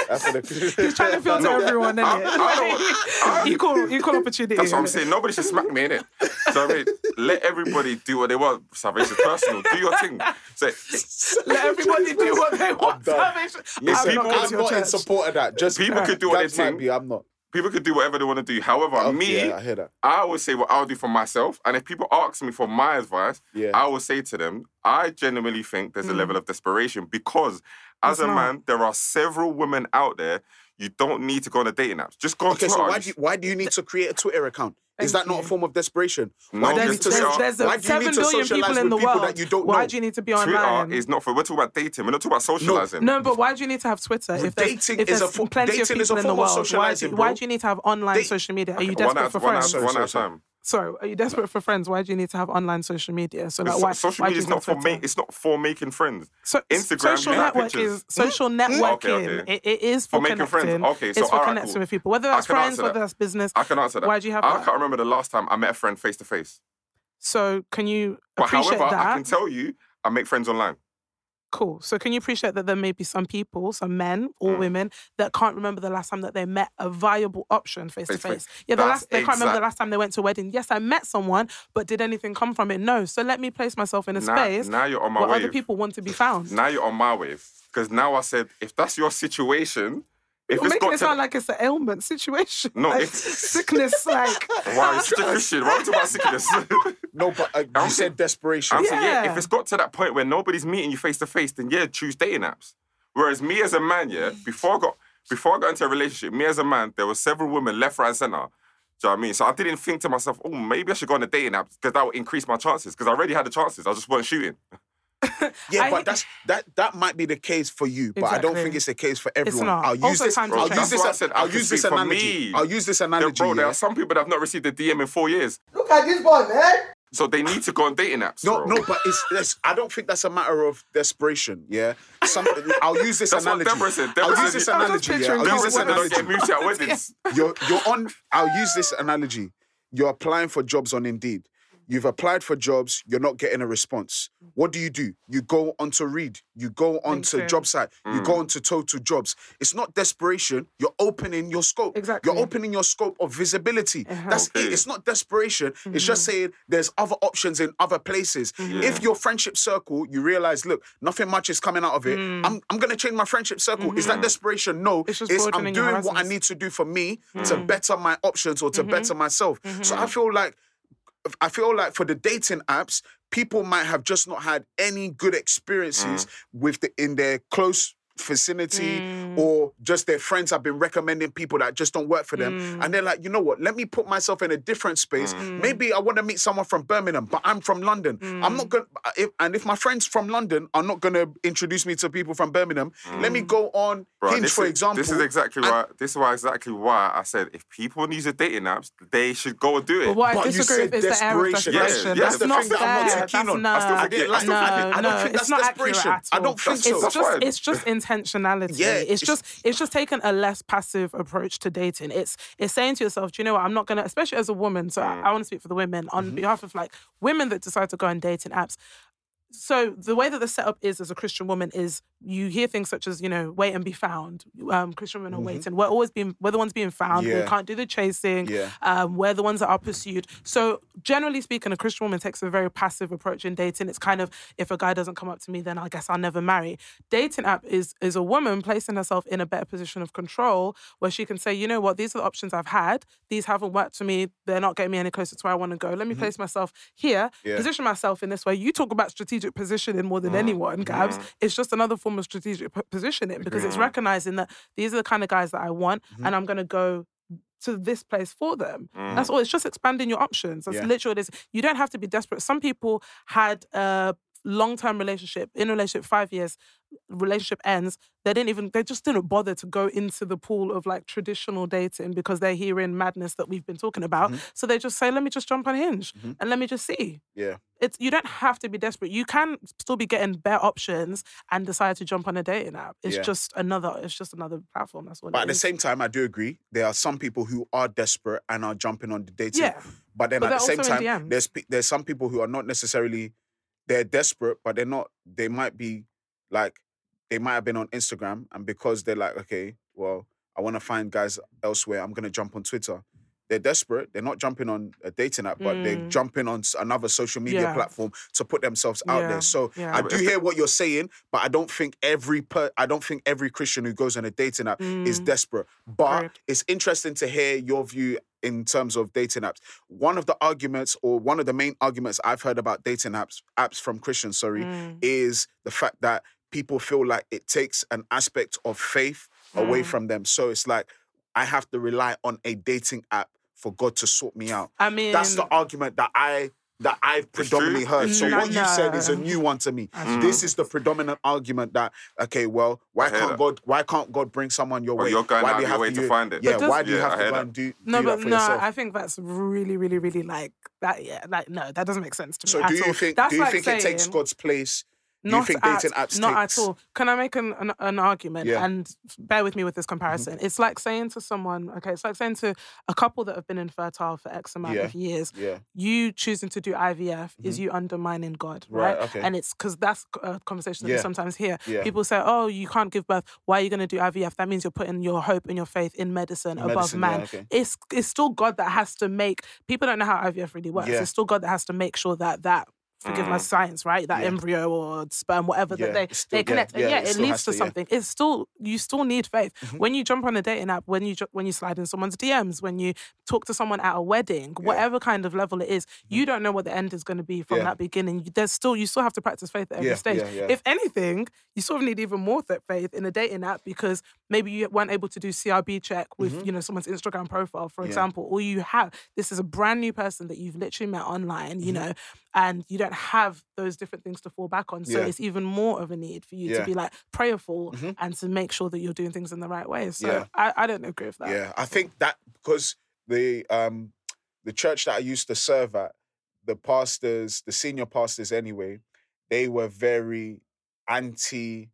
That's for the Christian. He's trying to filter No, everyone, I- innit? I don't- I- equal, equal opportunity. That's what I'm saying. Nobody should smack me in it. So I mean, let everybody do what they want. Salvation is personal. Do your thing. So Let everybody do what they want. done. Salvation- Listen, I'm not people- going I'm not in support of that. Just People could do what Gabs they might think. be. I'm not. People could do whatever they want to do. However, Oh, me, yeah, I hear that. I would say what I'll do for myself. And if people ask me for my advice, Yeah. I will say to them, I genuinely think there's a mm. level of desperation because as It's a not. man, there are several women out there. You don't need to go on a dating apps. Just go on Okay, Twitter. so why do you, why do you need to create a Twitter account? Is Thank that not a you. form of desperation? No, why do you There's, need to Twitter- there's, so- there's why do you need seven to billion socialize people in with the people world. that you don't Why know? do you need to be Twitter online? is not for. We're talking about dating. We're not talking about socializing. No, but why do you need to have Twitter if there's, dating if is there's a fo- plenty of dating is a people in the form of world? Why do, socializing, why bro. do you need to have online Date- social media? Are you one desperate at, for one friends? at, one at a time. Sorry, are you desperate for friends? Why do you need to have online social media? So like, why? social why media is not for make. It's not for making friends. So, Instagram, social network is social hmm? Okay, networking. okay. It, it is for, For making friends. Okay, so it's for alright, connecting cool. with people, whether that's friends, answer whether that's business. I can answer that. Why do you have I that? can't remember the last time I met a friend face to face. So can you But however, that? I can tell you, I make friends online. Cool. So can you appreciate that there may be some people, some men or Mm. women, that can't remember the last time that they met a viable option face to Face-to-face. Yeah, the last they can't remember the last time they went to a wedding. Yes, I met someone, but did anything come from it? No. So let me place myself in a Now, space now you're on my where wave. other people want to be found. Now you're on my wave. Because now I said, if that's your situation, if You're it's making got it to sound like it's an ailment situation. No, like if- sickness, like Why is such a Christian? Why are we talking about sickness? No, but uh, you I'm said desperation. I'm saying, yeah, Yeah. if it's got to that point where nobody's meeting you face to face, then yeah, choose dating apps. Whereas me as a man, yeah, before I got before I got into a relationship, me as a man, there were several women left, right, and center. Do you know what I mean? So I didn't think to myself, oh, maybe I should go on a dating app because that would increase my chances. Because I already had the chances. I just wasn't shooting. Yeah, I- but that's that that might be the case for you, but I don't think it's the case for everyone. not. I'll use Also this. time I'll use this. I said I I'll use this analogy. me. I'll use this There- analogy. bro, there yeah? are some people that have not received a DM in four years. Look at this boy, man. So they need to go on dating apps. No, bro. no, but it's, it's. I don't think that's a matter of desperation. Yeah, some. I'll use this That's what analogy. Deborah said. I'll use this I was analogy. Yeah, I'll use this said they don't analogy. get moved at weddings. You're you're on. I'll use this analogy. You're applying for jobs on Indeed. You've applied for jobs. You're not getting a response. What do you do? You go onto Read. You go onto LinkedIn. job site. You Mm. go onto Total Jobs. It's not desperation. You're opening your scope. Exactly. You're opening your scope of visibility. Uh-huh. That's Okay. it. It's not desperation. It's just Mm-hmm. saying there's other options in other places. If your friendship circle, you realize, look, nothing much is coming out of it. I'm, I'm gonna change my friendship circle. Is that desperation? No. Mm. It's just It's I'm doing what I need to do for me to better my options or to better myself. So I feel like I feel like for the dating apps, people might have just not had any good experiences mm. with the in their close vicinity mm. Mm. or just their friends have been recommending people that just don't work for them Mm. and they're like you know what let me put myself in a different space maybe i want to meet someone from birmingham but i'm from london i'm Mm. not going to and if my friends from london are not going to introduce me to people from birmingham let me go on Bro, hinge for is, example This is exactly and- why. This is why exactly why I said if people use the dating apps, they should go and do it. But what I But you disagree said with is the air of desperation. desperation. Yes, yes, that's the not thing that fair. I'm not too That's keen on. no, I still think it- I still no, think I don't no, think it's that's not desperation. I don't think it's so. Just, it's just intentionality. Yeah, it's just it's just taking a less passive approach to dating. It's it's saying to yourself, do you know what? I'm not gonna, especially as a woman. So I, mm. I want to speak for the women on mm-hmm. behalf of like women that decide to go on dating apps. So the way that the setup is as a Christian woman is you hear things such as you know wait and be found. Um, Christian women are waiting. We're always being we're the ones being found. We can't do the chasing. Yeah. Um, we're the ones that are pursued. So generally speaking, a Christian woman takes a very passive approach in dating. It's kind of if a guy doesn't come up to me, then I guess I'll never marry. Dating app is is a woman placing herself in a better position of control where she can say, you know what, these are the options I've had. These haven't worked for me. They're not getting me any closer to where I want to go. Let me place myself here, Yeah. position myself in this way. You talk about strategic positioning more than anyone, Gabs. It's just another form of strategic positioning because it's recognizing that these are the kind of guys that I want, mm-hmm. and I'm gonna go to this place for them. That's mm. all. It's just expanding your options. That's Yeah. literally what it is. You don't have to be desperate. Some people had a long-term relationship, in a relationship five years, relationship ends. They didn't even they just didn't bother to go into the pool of like traditional dating because they're hearing madness that we've been talking about. Mm-hmm. So they just say, let me just jump on Hinge mm-hmm. and let me just see. yeah It's you don't have to be desperate. You can still be getting better options and decide to jump on a dating app. It's Yeah. just another. It's just another platform. That's what. But at the same time, I do agree. There are some people who are desperate and are jumping on the dating. Yeah. But then But at the same time, DMs. there's there's some people who are not necessarily they're desperate, but they're not. They might be like they might have been on Instagram, and because they're like, okay, well, I want to find guys elsewhere. I'm gonna jump on Twitter. They're desperate. They're not jumping on a dating app, but they're Mm. jumping on another social media Yeah. platform to put themselves out Yeah, there. So yeah. I do hear what you're saying, but I don't think every per I don't think every Christian who goes on a dating app is Mm. desperate. But Agreed. it's interesting to hear your view in terms of dating apps. One of the arguments, or one of the main arguments I've heard about dating apps, apps from Christians, sorry, Mm. is the fact that people feel like it takes an aspect of faith away Mm. from them. So it's like I have to rely on a dating app for God to sort me out. I mean, That's the argument that I that I've predominantly heard. So No, what you said is a new one to me. That's This is the predominant argument that okay, well, why can't that. God why can't God bring someone your Well, way? you're going why out do you of your have way to you- find it. Yeah, does- why do you Yeah, have to hear go and do, No, do but that for no, yourself? I think that's really, really, really like that. Yeah, like no, that doesn't make sense to me. so at do you all. think that's do you like think saying, it takes God's place? Not think at, dating apps not takes at all. Can I make an, an, an argument? Yeah. Mm-hmm. And bear with me with this comparison. It's like saying to someone, okay, it's like saying to a couple that have been infertile for X amount Yeah. of years, Yeah. you choosing to do IVF is you undermining God, Mm-hmm. Right, right? okay. And it's because that's a conversation that Yeah. we sometimes hear. Yeah. People say, "Oh, you can't give birth. Why are you going to do IVF?" That means you're putting your hope and your faith in medicine In above medicine, yeah, man. okay. It's it's still God that has to make. People don't know how IVF really works. It's still God that has to make sure that that. Forgive my science, right? That Yeah. embryo or sperm, whatever Yeah, that they still- they connect, yeah, yeah, it it, leads to to. Mm-hmm. something. It's still you still need faith when you jump on a dating app, when you when you slide in someone's DMs, when you talk to someone at a wedding, whatever kind of level it is, you don't know what the end is going to be from Mm-hmm. That beginning. There's still you still have to practice faith at every stage. If anything, you sort of need even more faith in a dating app because maybe you weren't able to do CRB check with you know someone's Instagram profile, for Mm-hmm. Example, or you have this is a brand new person that you've literally met online, Mm-hmm. you know, and you don't have those different things to fall back on. So Yeah. it's even more of a need for you Yeah. to be like prayerful Mhm. and to make sure that you're doing things in the right way. So Yeah. I, I don't agree with that. Yeah, I think that because the um the church that I used to serve at, the pastors, the senior pastors anyway, they were very anti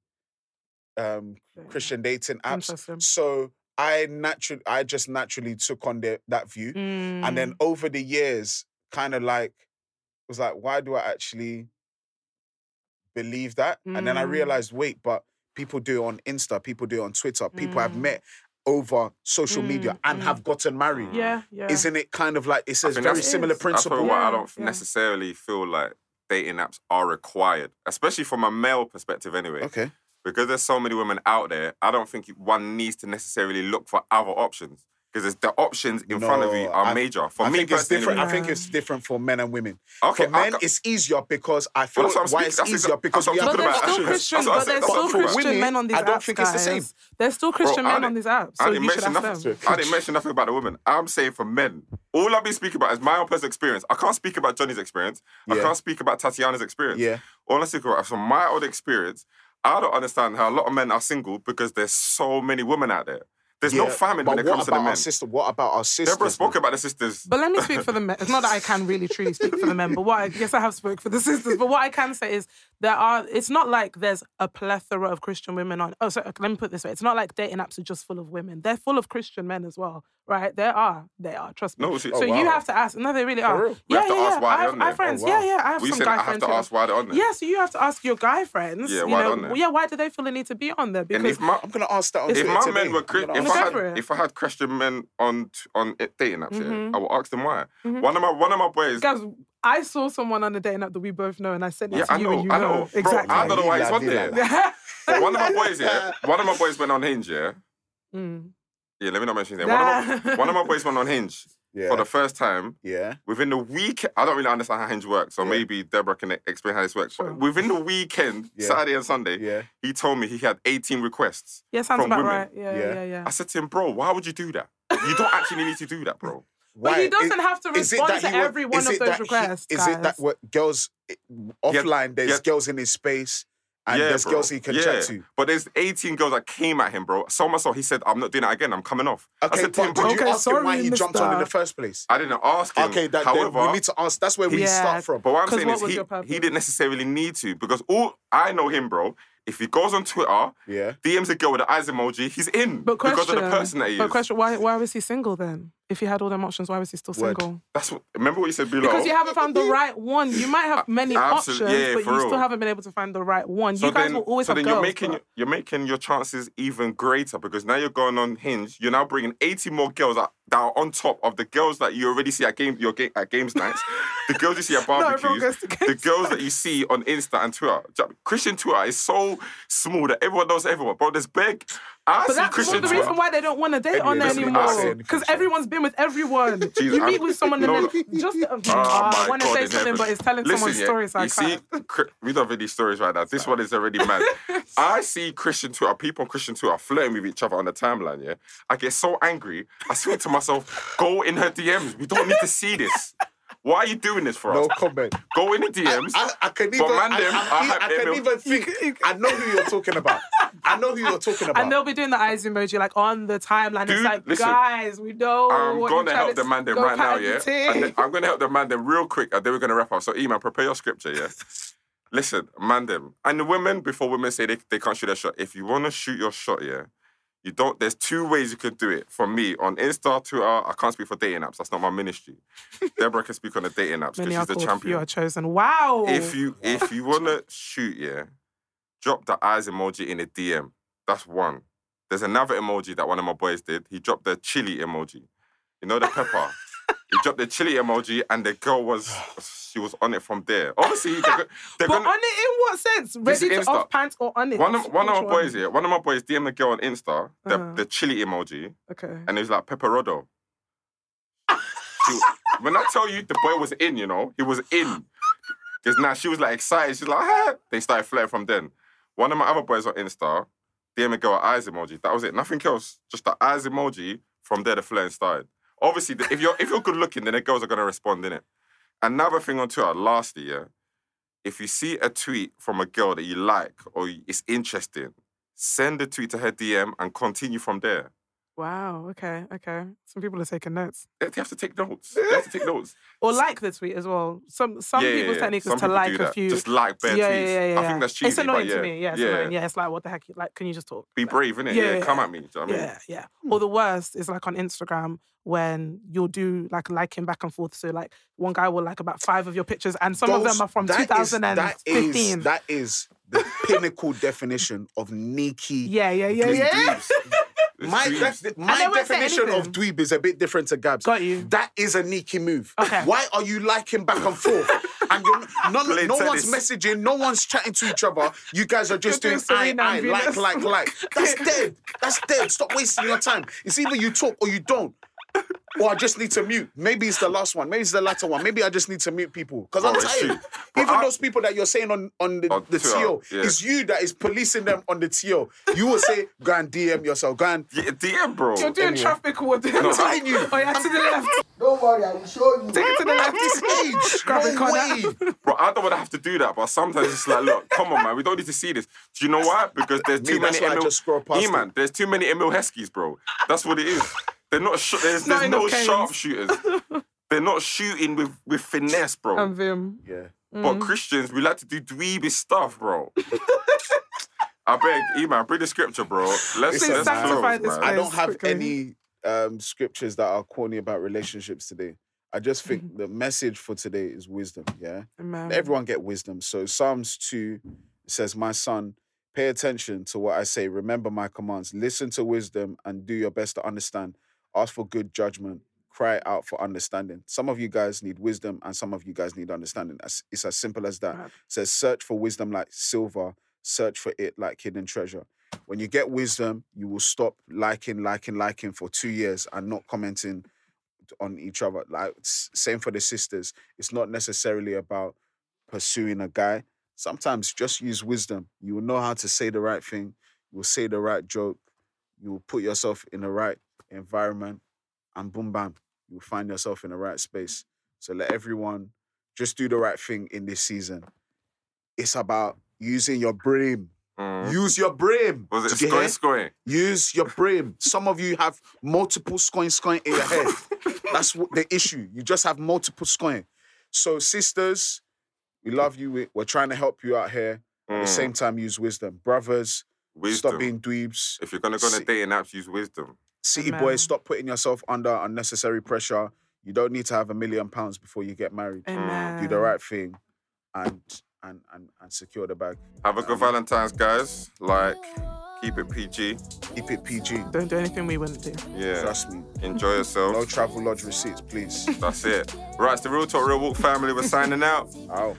um Christian dating apps. So I naturally I just naturally took on the, that view. And then Mm. over the years, kind of like was like, why do I actually believe that? And then I Mm. realized, wait, but people do it on Insta, people do it on Twitter, people have Mm. met over social media Mm, and mm. have gotten married. yeah, yeah. Isn't it kind of like it's I a think very that's- similar It is. That's principle? probably why I don't yeah. necessarily feel like dating apps are required, especially from a male perspective, anyway. Okay. Because there's so many women out there, I don't think one needs to necessarily look for other options. Because the options in front of you are I- major. For I me think it's personally, different. I think it's different for men and women. Okay, for men, I- it's easier because I feel Well, that's what I'm why speaking- it's easier exa- because we what have I'm But there's talking still about. Christian, That's what I but there's That's what still I'm talking about. Christian Women, men on these apps. I don't apps, think it's the same. There's still Christian I men didn't- on these apps, I so didn't you should mention ask nothing. them. I didn't mention nothing about the women. I'm saying for men. All I've been speaking about is my own personal experience. I can't speak about Johnny's experience. I can't speak about Tatiana's experience. Yeah. All I speak about is from my own experience. I don't understand how a lot of men are single because there's so many women out there. There's no famine when it comes to the about men. Our sister, what about our sisters? Deborah spoke about the sisters. But let me speak for the men. It's not that I can really truly speak for the men, but what I guess I have spoke for the sisters. But what I can say is there are. It's not like there's a plethora of Christian women on. Oh, sorry. Let me put it this way. It's not like dating apps are just full of women. They're full of Christian men as well, right? There are. They are. Trust me. No, she- so oh, you have to ask. No, they really are. real? We Yeah, have to yeah, ask yeah. why I they're have, on I have there. friends. Oh, Yeah, wow. yeah. I have We some said guy I have friends. to who- ask why they're on there. Yeah, so you have to ask your guy friends. Yeah, you why know, they're on there? Yeah, why do they feel the need to be on there? And Because if my I'm gonna ask that on if my men were Chris- if I had for if I had Christian men on on dating apps, yeah, Mhm. I will ask them why. Mhm. One of my one of my boys. Guys, I saw someone on the dating app that we both know, and I sent it Yeah, to I you, know, and you I know, know. Bro, exactly. I don't know why he's on there. One of my boys, yeah, one of my boys went on Hinge, yeah. Mm. Yeah, let me not mention his name. One of, my, one of my boys went on Hinge Yeah. for the first time. yeah. Within the week, I don't really understand how Hinge works, so Yeah. maybe Deborah can explain how this works. Sure. But within the weekend, Yeah. Saturday and Sunday, Yeah. he told me he had 18 requests. Yeah, sounds From about women. right. Yeah, Yeah. yeah, yeah. yeah. I said to him, bro, why would you do that? You don't actually need to do that, bro. But he doesn't have to respond to he wa- every one is of it those that he- requests. Is it that what girls eh, offline? There's yeah. girls in his space, and yeah, there's bro. girls he can yeah. chat to. But there's 18 girls that came at him, bro. So much so he said, I'm not doing that again. I'm coming off. I Okay, said to him, but bro, did you Okay, ask him why he jumped on in the first place? I didn't ask him. Okay, that, However, we need to ask. That's where we Yeah. start from. But what I'm saying what is he, he didn't necessarily need to because all I know him, bro. If he goes on Twitter, Yeah. DMs a girl with the eyes emoji, he's in But question, because of the person that he is. but question, why, why was he single then? If he had all them options, why was he still Word. single? That's what. Remember what you said below. Because you oh, haven't found the right one. You might have many Absolute- options, yeah, but you real. still haven't been able to find the right one. So you guys then, will always so have then girls. you're making but- you're making your chances even greater because now you're going on Hinge. You're now bringing 80 more girls that, that are on top of the girls that you already see at game your game at games nights, the girls you see at barbecues, the girls that you see on Insta and Twitter. Christian Twitter is so small that everyone knows everyone, bro. There's big. I But see that's Christian the Twitter. reason why they don't want to date on there anymore. Because everyone's been with everyone. Jeez, you meet I'm- with someone no, and then just uh, Oh I want to say something, heaven. but it's telling Listen, someone's yeah, story, so you see. We don't have any stories right now. This one is already mad. I see Christian Twitter, people on Christian Twitter flirting with each other on the timeline, yeah? I get so angry. I think to myself, go in her DMs. We don't need to see this. Why are you doing this for us? No comment. Go in the DMs. I, I can But even. man, I, them, I, I I, have can email- even think. I know who you're talking about. I know who you're talking about. And they'll be doing the eyes emoji like on the timeline. Dude, it's like, listen, guys, we know. I'm what gonna you're help trying the man them right now, yeah. And then I'm gonna help the man them real quick, and then we're gonna wrap up. So, Iman, prepare your scripture, yeah. Listen, man them, and the women before women say they, they can't shoot their shot. If you wanna shoot your shot, yeah, you don't. There's two ways you can do it. For me, on Insta, Twitter, I can't speak for dating apps. That's not my ministry. Deborah can speak on the dating apps because she's the champion. are chosen. Wow. If you if you wanna shoot, yeah, drop the eyes emoji in a DM. That's one. There's another emoji that one of my boys did. He dropped the chili emoji. You know the pepper. he dropped the chili emoji, and the girl was she was on it from there. Obviously, they're, they're but gonna. on it in what sense? Ready to Insta. off pants or on it? One of one of my boys here, one of my boys DM the girl on Insta, the, Uh-huh. the chili emoji, Okay. and it was like pepperodo. She- when I tell you the boy was in, you know, he was in. Because now she was like excited. She's like, ah. they started flirting from then. One of my other boys on Insta, DM a girl eyes emoji. That was it. Nothing else. Just the eyes emoji. From there, the flirting started. Obviously, if you're if you're good looking, then the girls are gonna respond in it. Another thing on Twitter, lastly, yeah, if you see a tweet from a girl that you like or is interesting, send the tweet to her DM and continue from there. Wow. Okay. Okay. Some people are taking notes. They have to take notes. They have to take notes. Or like the tweet as well. Some some Yeah, people's yeah. technique Some is to like a few. Just like bare yeah, tweets. yeah, yeah, yeah. I think that's cheesy. It's annoying to me. Yeah, it's yeah. annoying. Yeah, it's like what the heck? you- Like, can you just talk? Be Like, brave, innit? Yeah, come at me. do you know I mean? Yeah, yeah. Or hmm. the worst is like on Instagram when you'll do like liking back and forth. So like one guy will like about five of your pictures, and some of them are from that is- 2015. That is, that is the pinnacle definition of neaky. yeah, yeah, yeah, yeah. dweebs. It's My, dweebs. def- my they won't say definition of anything. dweeb is a bit different to Gab's. Got you. That is a sneaky move. Okay. Why are you liking back and forth? and you're no, no, Play no one's messaging, no one's chatting to each other. You guys are just doing doing I, I, like, like, like. That's dead. That's dead. Stop wasting your time. It's either you talk or you don't. Or I just need to mute. Maybe it's the last one. Maybe it's the latter one. Maybe I just need to mute people because I'm Oh, it's tired. Even I- those people that you're saying on on the, On the Twitter, TO, yeah. it's you that is policing them on the TO. You will say, "Go and DM yourself. Go and Yeah, DM, bro. You're doing Anyway. traffic coordinating. No, I'm telling you. Oh yeah, to the left. Don't worry, I will show you. Take it to the at left. this age, Grab a no corner. way. Bro, I don't want to have to do that, but sometimes it's like, look, come on, man, we don't need to see this. Do you know why? Because there's Me, too that's many why I Emile. just scroll past E man, there's too many Emile Heskeys, bro. That's what it is. They're not. Sh- there's Not there's no enough Kanes. sharpshooters. They're not shooting with with finesse, bro. And Vim. Yeah. But Christians, we like to do dweeby stuff, bro. I beg, E man, bring the scripture, bro. Let's let's man. close, Sanctify this man. I don't have quickly. any um, scriptures that are corny about relationships today. I just think Mm-hmm. the message for today is wisdom. Yeah, Amen. everyone get wisdom. So Psalms two says, "My son, pay attention to what I say. Remember my commands. Listen to wisdom and do your best to understand. Ask for good judgment. Cry out for understanding. Some of you guys need wisdom, and some of you guys need understanding. It's as simple as that. It says, search for wisdom like silver. Search for it like hidden treasure. When you get wisdom, you will stop liking, liking, liking for two years and not commenting on each other. Like same for the sisters. It's not necessarily about pursuing a guy. Sometimes just use wisdom. You will know how to say the right thing. You will say the right joke. You will put yourself in the right environment, and boom, bam, you will find yourself in the right space. So let everyone just do the right thing in this season. It's about using your brain. Mm. Use your brain. Was it scoring, scoring? Use your brain. Some of you have multiple scoring scoring in your head. That's what the issue. You just have multiple scoring. So, sisters, we love you. We- We're trying to help you out here. At the Mm. same time, use wisdom. Brothers, Wisdom. stop being dweebs. If you're gonna go on a dating apps, use wisdom. City Amen. boys, stop putting yourself under unnecessary pressure. You don't need to have a million pounds before you get married. Amen. Do the right thing and and and, and secure the bag. Have a good Valentine's, guys. Like, keep it PG. Keep it PG. Don't do anything we wouldn't do. Yeah. Trust me. Enjoy yourself. No Travelodge receipts, please. That's it. Right, it's the Real Talk Real Walk family. We're signing out. Out.